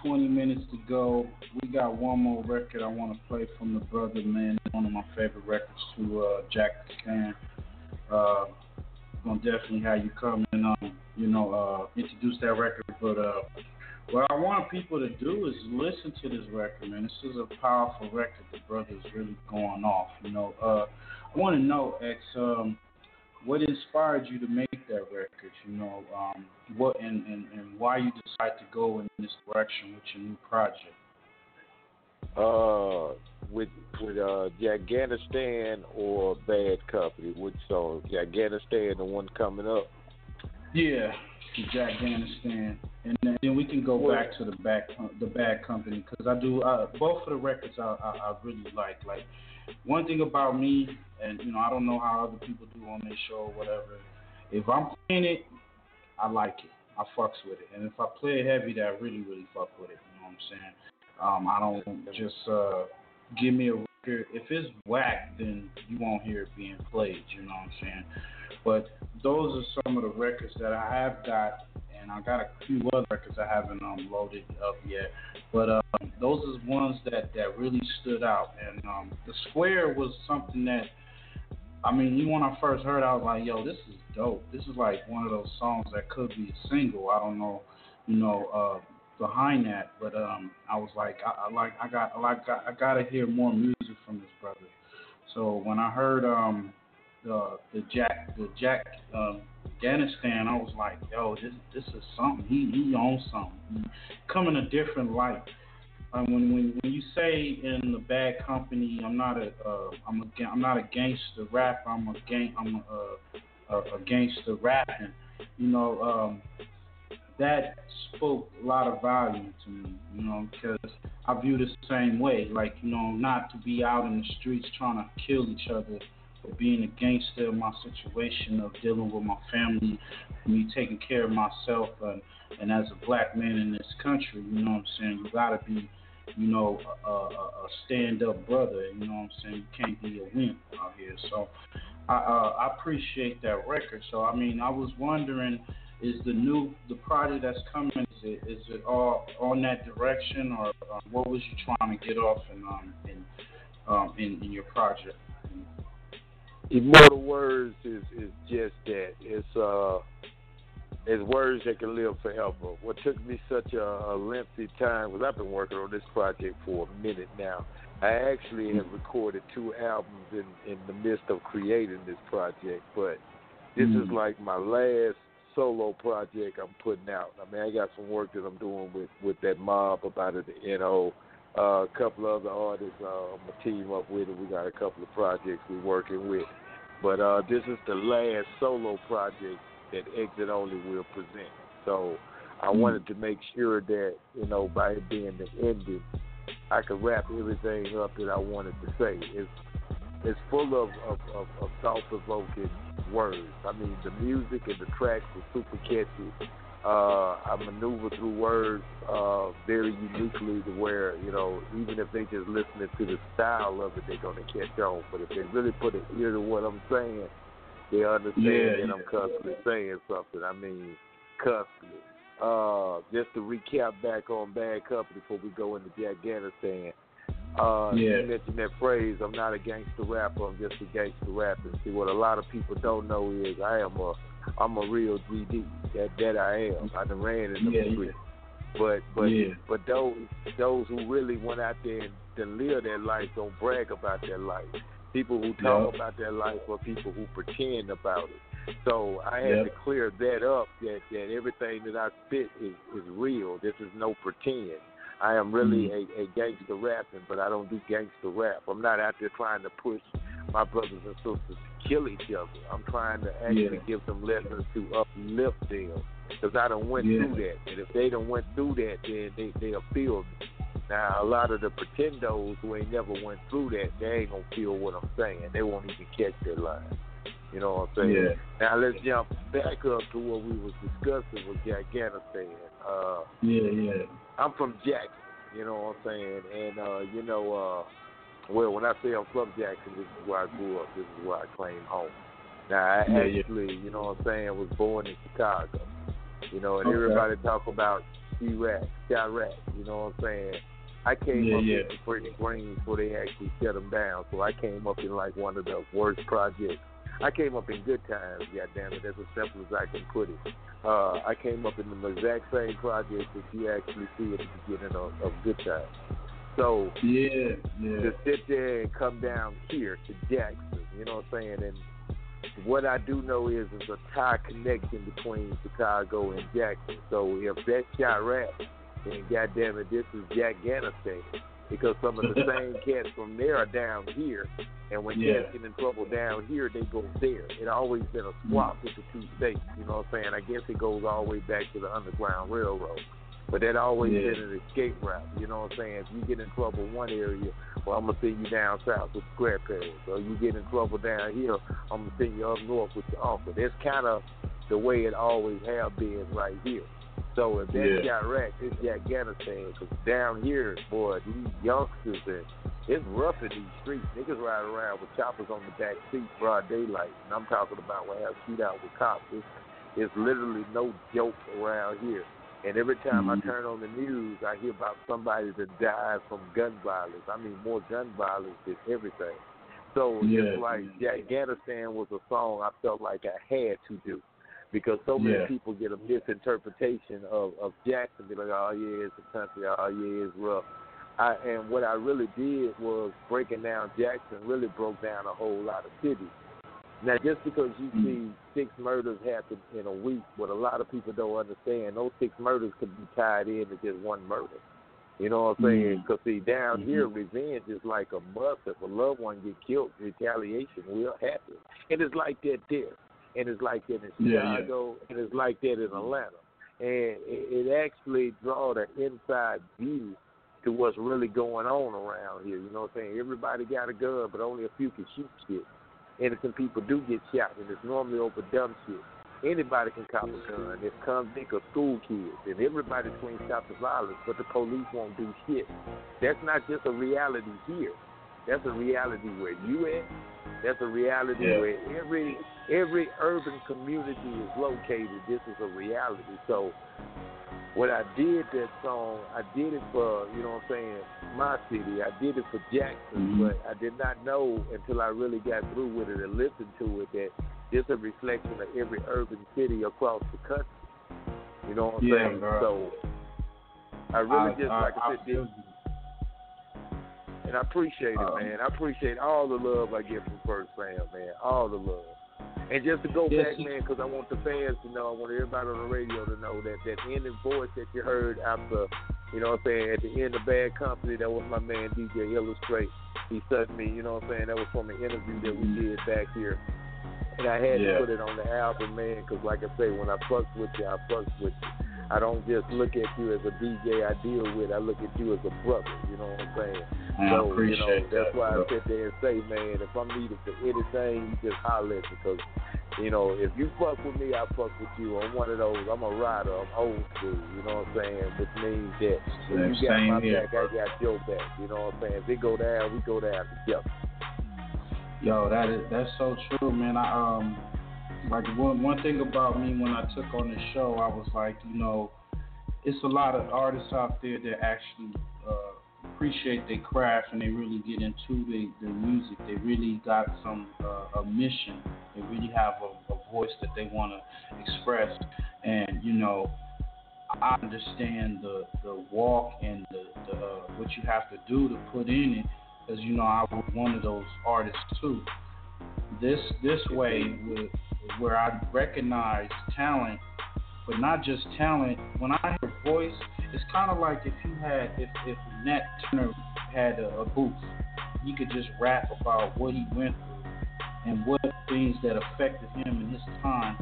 20 minutes to go. We got one more record I want to play from the brother, man. One of my favorite records to uh, Jack Stan. Uh, gonna definitely have you come and um you know uh introduce that record, but uh what I want people to do is listen to this record, man. This is a powerful record. The brother is really going off. You know, uh, I want to know, X, um, what inspired you to make that record? You know, um, what and, and, and why you decided to go in this direction with your new project? Uh, with with uh, Afghanistan or Bad Company? Which song? Afghanistan, the one coming up. Yeah, the Afghanistan, and then we can go back to the back the Bad Company because I do uh, both of the records I, I I really like. Like one thing about me, and you know I don't know how other people do on this show or whatever. If I'm playing it, I like it. I fucks with it, and if I play it heavy, that I really really fuck with it. You know what I'm saying? Um, I don't just uh, give me a record. If it's whack, then you won't hear it being played. You know what I'm saying? But those are some of the records that I have got, and I got a few other records I haven't um, loaded up yet. But um, those are ones that that really stood out. And um, the Square was something that, I mean, even when I first heard, I was like, yo, this is dope. This is like one of those songs that could be a single. I don't know, you know. Uh, behind that, but um, I was like, I, I like, I got, I like, I gotta hear more music from this brother. So when I heard um, the the Jack, the Jack um, Afghanistan, I was like, yo, this this is something. He he owns something. Come in a different light. Um, when when when you say in the bad company, I'm not a uh, I'm a I'm not against the rap. I'm a gang I'm a, uh, uh, against the rapping. You know. Um, that spoke a lot of volume to me, you know, because I view the same way. Like, you know, not to be out in the streets trying to kill each other, but being a gangster in my situation of dealing with my family, me taking care of myself, and, and as a black man in this country, you know what I'm saying, you gotta be, you know, a, a, a stand-up brother. You know what I'm saying? You can't be a wimp out here. So, I, uh, I appreciate that record. So, I mean, I was wondering is the new the project that's coming is it is it all on that direction or um, what was you trying to get off in um in um in, in your project Immortal words is is just that. It's uh, it's words that can live forever. What took me such a, a lengthy time was I've been working on this project for a minute now. I actually have recorded two albums in in the midst of creating this project, but this mm. is like my last solo project I'm putting out. I mean, I got some work that I'm doing with with that mob about it, the NO. Uh, a couple of other artists uh, I'm gonna team up with, and we got a couple of projects we're working with. But uh, this is the last solo project that Exit Only will present. So I mm. wanted to make sure that you know by it being the ending, I could wrap everything up that I wanted to say. It's it's full of, of, of, of thought provoking words. I mean, the music and the tracks were super catchy. uh, I maneuver through words uh, very uniquely to where, you know, even if they just listening to the style of it, they're going to catch on. But if they really put an ear to what I'm saying, they understand Yeah, that I'm constantly saying something. I mean, constantly. Uh, just to recap back on Bad Company before we go into Afghanistan. Uh, Yeah. You mentioned that phrase, I'm not a gangster rapper, I'm just a gangster rapper. See, what a lot of people don't know is I am a I'm a real GD. That that I am. I done ran in the Yeah, yeah. But but Yeah. but those those who really went out there and to live their life don't brag about their life. People who talk Yeah. about their life are people who pretend about it. So I had Yeah. to clear that up that, that everything that I spit is, is real. This is no pretend. I am really Mm-hmm. a, a gangster rapping, but I don't do gangster rap. I'm not out there trying to push my brothers and sisters to kill each other. I'm trying to actually Yeah. give them lessons to uplift them. Because I don't went Yeah. through that. And if they done went through that, then they, they'll feel me. Now, a lot of the pretendos who ain't never went through that, they ain't to feel what I'm saying. They won't even catch that line. You know what I'm saying? Yeah. Now, let's jump back up to what we was discussing with Afghanistan. Uh, Yeah, yeah. I'm from Jackson, you know what I'm saying? And, uh, you know, uh, well, when I say I'm from Jackson, this is where I grew up. This is where I claim home. Now, I Yeah, yeah. actually, you know what I'm saying, was born in Chicago. You know, and Okay. everybody talk about Chiraq, Chiraq, you know what I'm saying? I came Yeah, up yeah. in Cabrini Green before they actually shut them down. So I came up in like one of the worst projects. I came up in good times, goddamn it. That's as simple as I can put it. Uh, I came up in the exact same project that you actually see at the beginning of, of Good Times. So Yeah, yeah. to sit there and come down here to Jackson, you know what I'm saying? And what I do know is there's a tie connection between Chicago and Jackson. So if that's Chiraq, then goddamn it, this is Jack Afghanistan. Because some of the same cats from there are down here, and when Yeah. cats get in trouble down here, they go there. It always been a swap with the two states. You know what I'm saying? I guess it goes all the way back to the Underground Railroad. But that always Yeah. been an escape route. You know what I'm saying? If you get in trouble one area, well, I'm gonna send you down south with your grandparents. Or you get in trouble down here, I'm gonna send you up north with your uncle. That's kind of the way it always have been right here. So if that's Yeah. Iraq, it's Afghanistan. Because down here, boy, these youngsters and it's rough in these streets. Niggas ride around with choppers on the back seat, broad daylight, and I'm talking about when I have shootout with cops. It's, it's literally no joke around here. And every time I Mhm. turn on the news, I hear about somebody that died from gun violence. I mean, more gun violence than everything. So Yeah. it's like Afghanistan was a song I felt like I had to do because so many Yeah. people get a misinterpretation of of Jackson. Be like, oh yeah, it's a country. Oh yeah, it's rough. I, and what I really did was breaking down Jackson. Really broke down a whole lot of cities. Now, just because you hmm. see six murders happen in a week, what a lot of people don't understand, those six murders could be tied in to just one murder. You know what I'm hmm. saying? Because see, down mm-hmm. here, revenge is like a must. If a loved one get killed, retaliation will happen, and it's like that there, and it's like that in Yeah, yeah. Chicago, and it's like that in Atlanta, and it, it actually draw the inside view to what's really going on around here. You know what I'm saying? Everybody got a gun, but only a few can shoot shit. Innocent people do get shot, and it's normally over dumb shit. Anybody can cop a gun. It's convict or school kids, and everybody screams stop the violence, but the police won't do shit. That's not just a reality here. That's a reality where you at. That's a reality Yeah. where every every urban community is located. This is a reality. So when I did that song, I did it for, you know what I'm saying, my city. I did it for Jackson, mm-hmm. but I did not know until I really got through with it and listened to it that this a reflection of every urban city across the country. You know what I'm Yeah, saying? bro. So I really I- just, I- like I, I said, this, I appreciate it, Um, man. I appreciate all the love I get from First Fam, man. All the love. And just to go Yes, back, man, because I want the fans to know, I want everybody on the radio to know that that ending voice that you heard after, you know what I'm saying, at the end of Bad Company, that was my man DJ Illustrate. He sent me, you know what I'm saying, that was from an interview that we did back here. And I had Yeah. to put it on the album, man, because like I say, when I fucks with you, I fucks with you. I don't just look at you as a DJ I deal with. I look at you as a brother. You know what I'm saying? Man, I so, you know, that's that, why bro. I sit there and say, man, if I'm needed for anything, you just holler at me because You know, if you fuck with me, I fuck with you. I'm one of those. I'm a rider. I'm old school. You know what I'm saying? Which means that if you got my here. back, I got your back. You know what I'm saying? If it go down, we go down together. Yo, that is that's so true, man. I um like one one thing about me when I took on the show, I was like, you know, it's a lot of artists out there that actually uh, appreciate their craft and they really get into the, the music. They really got some uh, a mission. They really have a, a voice that they want to express. And you know, I understand the the walk and the, the uh, what you have to do to put in it. Because you know, I was one of those artists too. This this way, with, where I recognize talent but not just talent. When I hear voice, it's kind of like if you had, if if Nat Turner had a, a booth, he could just rap about what he went through and what things that affected him in his time.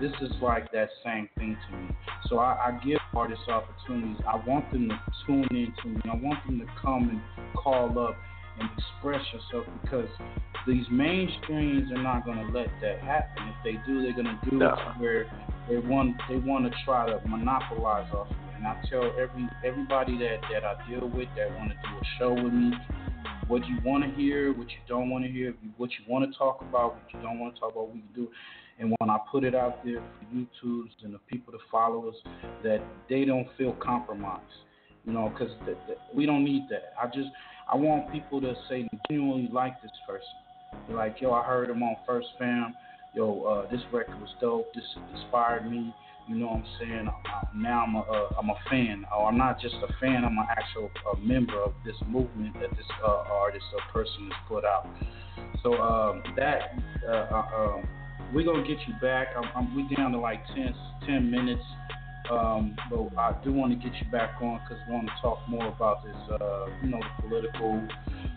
This is like that same thing to me. So I, I give artists opportunities. I want them to tune in to me. I want them to come and call up and express yourself because these mainstreams are not going to let that happen. If they do, they're going to do No. it to where they want they want to try to monopolize off of me. And I tell every everybody that that I deal with that want to do a show with me, what you want to hear, what you don't want to hear, what you want to talk about, what you don't want to talk about, we can do. And when I put it out there for YouTubes and the people to follow us, that they don't feel compromised, you know, because we don't need that. I just I want people to say genuinely like this person. They're like, yo, I heard him on First Fam. Yo, uh, this record was dope. This inspired me. You know what I'm saying? Uh, now I'm a, uh, I'm a fan. Oh, I'm not just a fan. I'm an actual member of this movement that this uh, artist or person has put out. So um, that uh, uh, um, we're gonna get you back. I'm, I'm, we down to like 10, 10 minutes. Um, but I do want to get you back on because I want to talk more about this, uh, you know, the political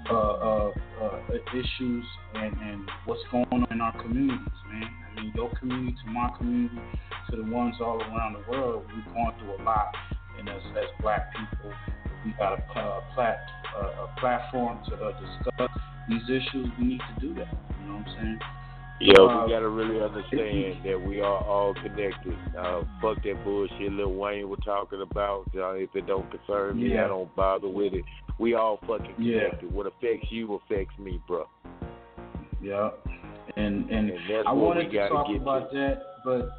uh, uh, uh, issues and, and what's going on in our communities, man. I mean, your community to my community to the ones all around the world. We're going through a lot, and as, as black people, we got a, uh, plat, a platform to uh, discuss these issues. We need to do that. You know what I'm saying? Yeah, Uh, we gotta really understand that we are all connected. Uh, fuck that bullshit Lil Wayne was talking about. Uh, if it don't concern me, Yeah. I don't bother with it. We all fucking Yeah. connected. What affects you affects me, bro. Yeah, and and, And that's I what wanted we to gotta talk get about that, but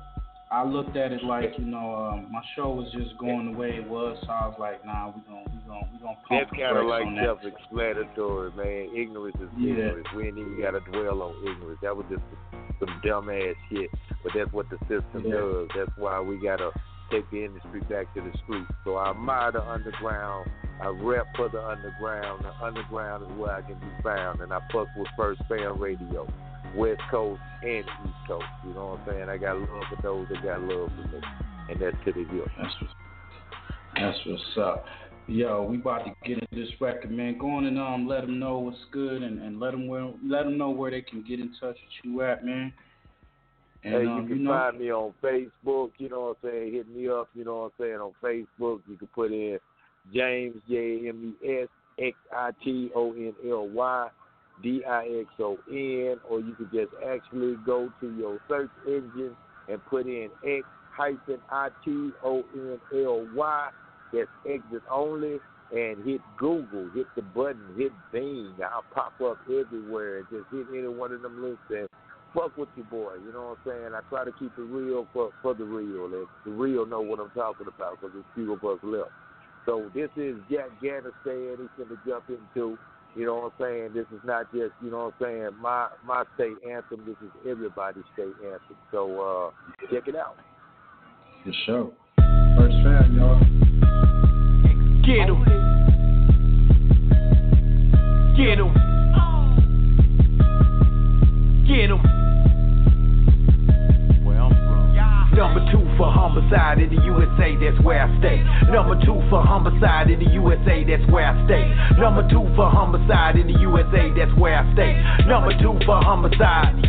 I looked at it like you know um, my show was just going the way it was, so I was like, nah, we gonna we gonna we gonna pump That's kind of like self-explanatory, man. Ignorance is Yeah. ignorance. We ain't even gotta dwell on ignorance. That was just some dumb ass shit. But that's what the system Yeah. does. That's why we gotta take the industry back to the streets. So I admire the underground. I rep for the underground. The underground is where I can be found, and I fuck with First Fam Radio, West Coast and East Coast. You know what I'm saying? I got love for those that got love for me, and that's to the hill. That's what's, that's what's up. Yo, we about to get into this record, man. Go on and um, let them know what's good, and, and let them where, let them know where they can get in touch with you at, man. And hey, um, you can you know, find me on Facebook, you know what I'm saying? Hit me up, you know what I'm saying, on Facebook. You can put in James J M E S X I T O N L Y D I X O N or you could just actually go to your search engine and put in X hyphen I T O N L Y. That's exit only and hit Google, hit the button, hit Bing. I'll pop up everywhere. Just hit any one of them links and fuck with your boy. You know what I'm saying? I try to keep it real for for the real. And the real know what I'm talking about because there's few of us left. So this is Jack Ganner saying he's going to jump into. You know what I'm saying? This is not just, you know what I'm saying, my my state anthem. This is everybody's state anthem. So uh, check it out. for sure. First fam, y'all. Get him. Get him. Get him. For homicide. in the USA, that's where I stay. Number two for homicide in the USA, that's where I stay. Number two for homicide in the USA, that's where I stay. Number two for homicide.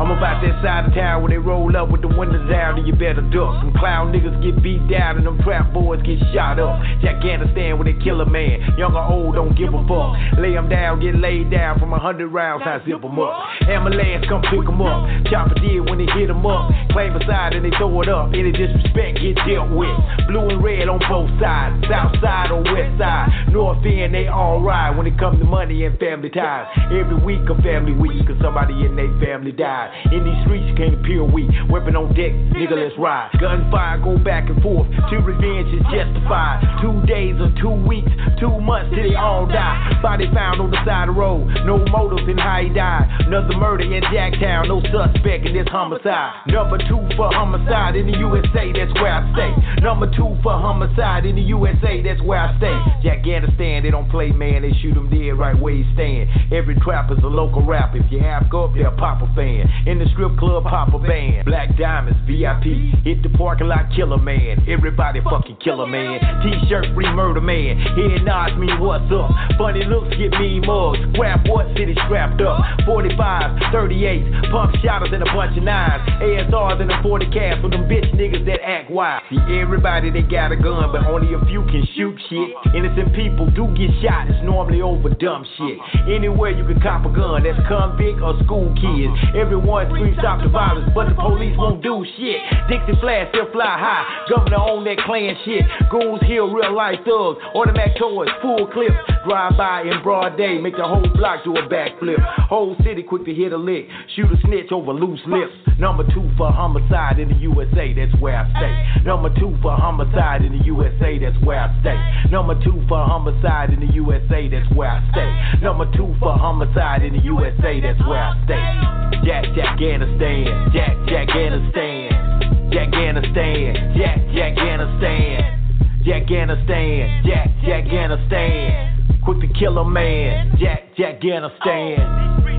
I'm about that side of town where they roll up with the windows down and you better duck. Some clown niggas get beat down and them trap boys get shot up. Afghanistan where they kill a man. Young or old, don't give a fuck. Lay them down, get laid down from a hundred rounds, I zip them up. Ambulance come pick them up. Chopper did when they hit them up. Claim aside and they throw it up. Any disrespect get dealt with. Blue and red on both sides. South side or west side. North end, they all ride when it comes to money and family ties. Every week a family week, cause somebody in their family died. In these streets, can't appear weak. Weapon on deck, nigga, let's ride. Gunfire go back and forth. Two revenge is justified. Two days or two weeks, two months till they all die. Body found on the side of the road. No motives in how he died. Another murder in Jacktown. No suspect in this homicide. Number two for homicide in the USA, that's where I stay. Number two for homicide in the USA, that's where I stay. Afghanistan, they don't play, man. They shoot him dead right where he stand. Every trapper's a local rapper. If you half go up, they're a Papa fan. In the strip club, pop a band. Black Diamonds, VIP. Hit the parking lot, killer man. Everybody fucking killer man. T-shirt, free murder man. Head nods me, what's up? Funny looks get me mugs. Scrap what city strapped up? 45, 38, pump shotters and a bunch of nines. ASRs and a 40 cast for them bitch niggas that act wild. See, everybody they got a gun, but only a few can shoot shit. Innocent people do get shot, it's normally over dumb shit. Anywhere you can cop a gun, that's convict or school kids. Everyone screams stop the violence, but the police won't do shit. Dixie flash still fly high, governor on that clan shit. Goons heal real life thugs, automatic toys, full clips. Drive by in broad day, make the whole block do a backflip. Whole city quick to hit a lick, shoot a snitch over loose lips. Number two for homicide in the USA, that's where I stay. Number two for homicide in the USA, that's where I stay. Number two for homicide in the USA, that's where I stay. Number two for homicide in the USA, that's where I stay. Jack, Jack, Afghanistan. Jack, Jack, Afghanistan. Jack, Afghanistan. Jack, Jack, Afghanistan. Jack, Afghanistan. Jack, Jack, Afghanistan. Quick to kill a man. Jack, Jack, Afghanistan.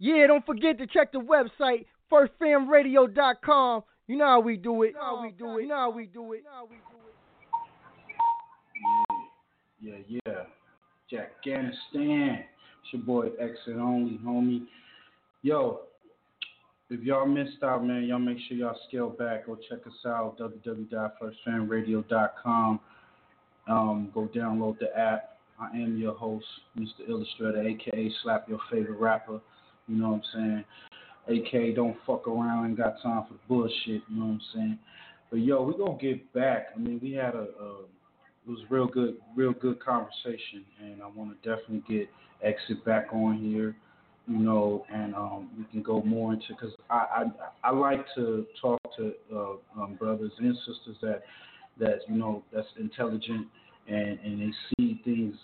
Yeah, don't forget to check the website, firstfamradio.com. You know how we do it. You know how we do it. You know how we do it. Yeah, yeah, yeah. Jack Afghanistan. It's your boy X and Only, homie. Yo, if y'all missed out, man, y'all make sure y'all scale back. Go check us out, www.firstfamradio.com. Um, go download the app. I am your host, Mr. Illustrator, aka Slap Your Favorite Rapper. You know what I'm saying? AK, don't fuck around. Ain't got time for bullshit. You know what I'm saying? But yo, we gonna get back. I mean, we had a, a it was real good, real good conversation, and I want to definitely get exit back on here. You know, and um, we can go more into because I, I I like to talk to uh, um, brothers and sisters that that you know that's intelligent and and they see things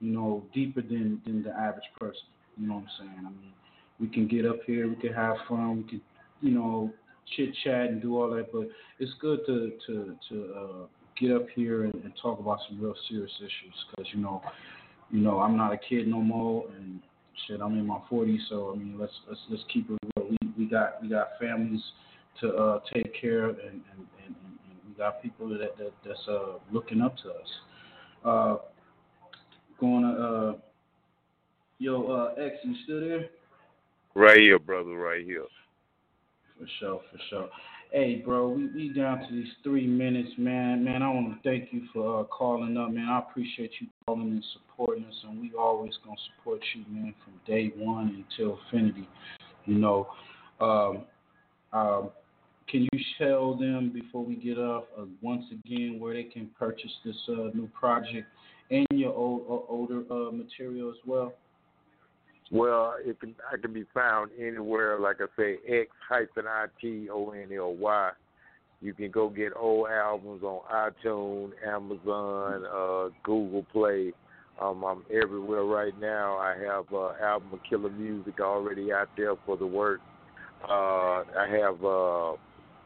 you know deeper than than the average person. You know what I'm saying? I mean, we can get up here, we can have fun, we can, you know, chit chat and do all that. But it's good to to to uh, get up here and, and talk about some real serious issues because you know, you know, I'm not a kid no more, and shit, I'm in my 40s. So I mean, let's let's let's keep it real. We we got we got families to uh, take care of, and, and, and, and we got people that, that that's uh, looking up to us. Uh, going to uh, yo uh, X, you still there? Right here, brother, right here. For sure, for sure. Hey, bro, we, we down to these three minutes, man. Man, I want to thank you for uh, calling up, man. I appreciate you calling and supporting us, and we always gonna support you, man, from day one until infinity. You know, um, um, can you tell them before we get off uh, once again where they can purchase this uh, new project and your old, older uh, material as well? Well, it can I can be found anywhere, like I say, X hyphen I T O N L Y. You can go get old albums on iTunes, Amazon, uh, Google Play. Um, I'm everywhere right now. I have uh, album of Killer Music already out there for the work. Uh, I have uh,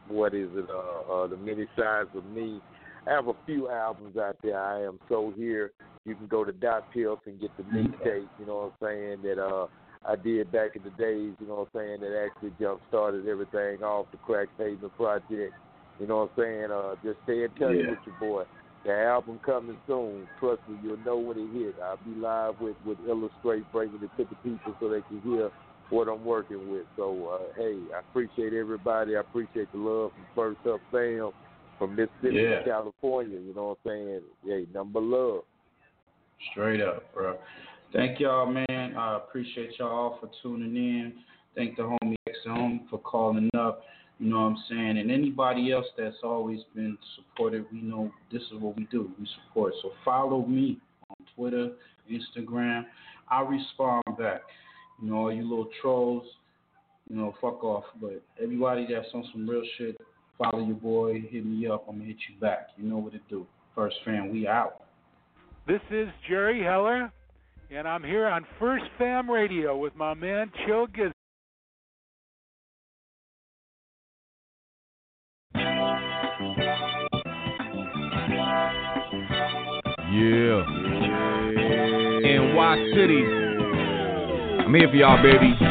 what is it? Uh, uh, the many sides of me. I have a few albums out there. I am so here. You can go to DatPiff and get the mixtape. You know what I'm saying? That uh, I did back in the days. You know what I'm saying? That actually jump started everything off the Crack Pavement Project. You know what I'm saying? Uh, just stay in touch Yeah. with your boy. The album coming soon. Trust me, you'll know when it hits. I'll be live with with Illustrate, bringing it to the people so they can hear what I'm working with. So, uh, hey, I appreciate everybody. I appreciate the love from First Up Fam, from Mississippi Yeah. to California. You know what I'm saying? Hey, number love. Straight up, bro. Thank y'all, man. I appreciate y'all for tuning in. Thank the homie X home for calling up. You know what I'm saying? And anybody else that's always been supportive, we know this is what we do. We support. So follow me on Twitter, Instagram. I respond back. You know, all you little trolls, you know, fuck off. But everybody that's on some real shit, follow your boy, hit me up. I'm gonna hit you back. You know what to do. First fam, we out. This is Jerry Heller, and I'm here on First Fam Radio with my man Chill Giz. Yeah. NY City. I'm here for y'all, baby.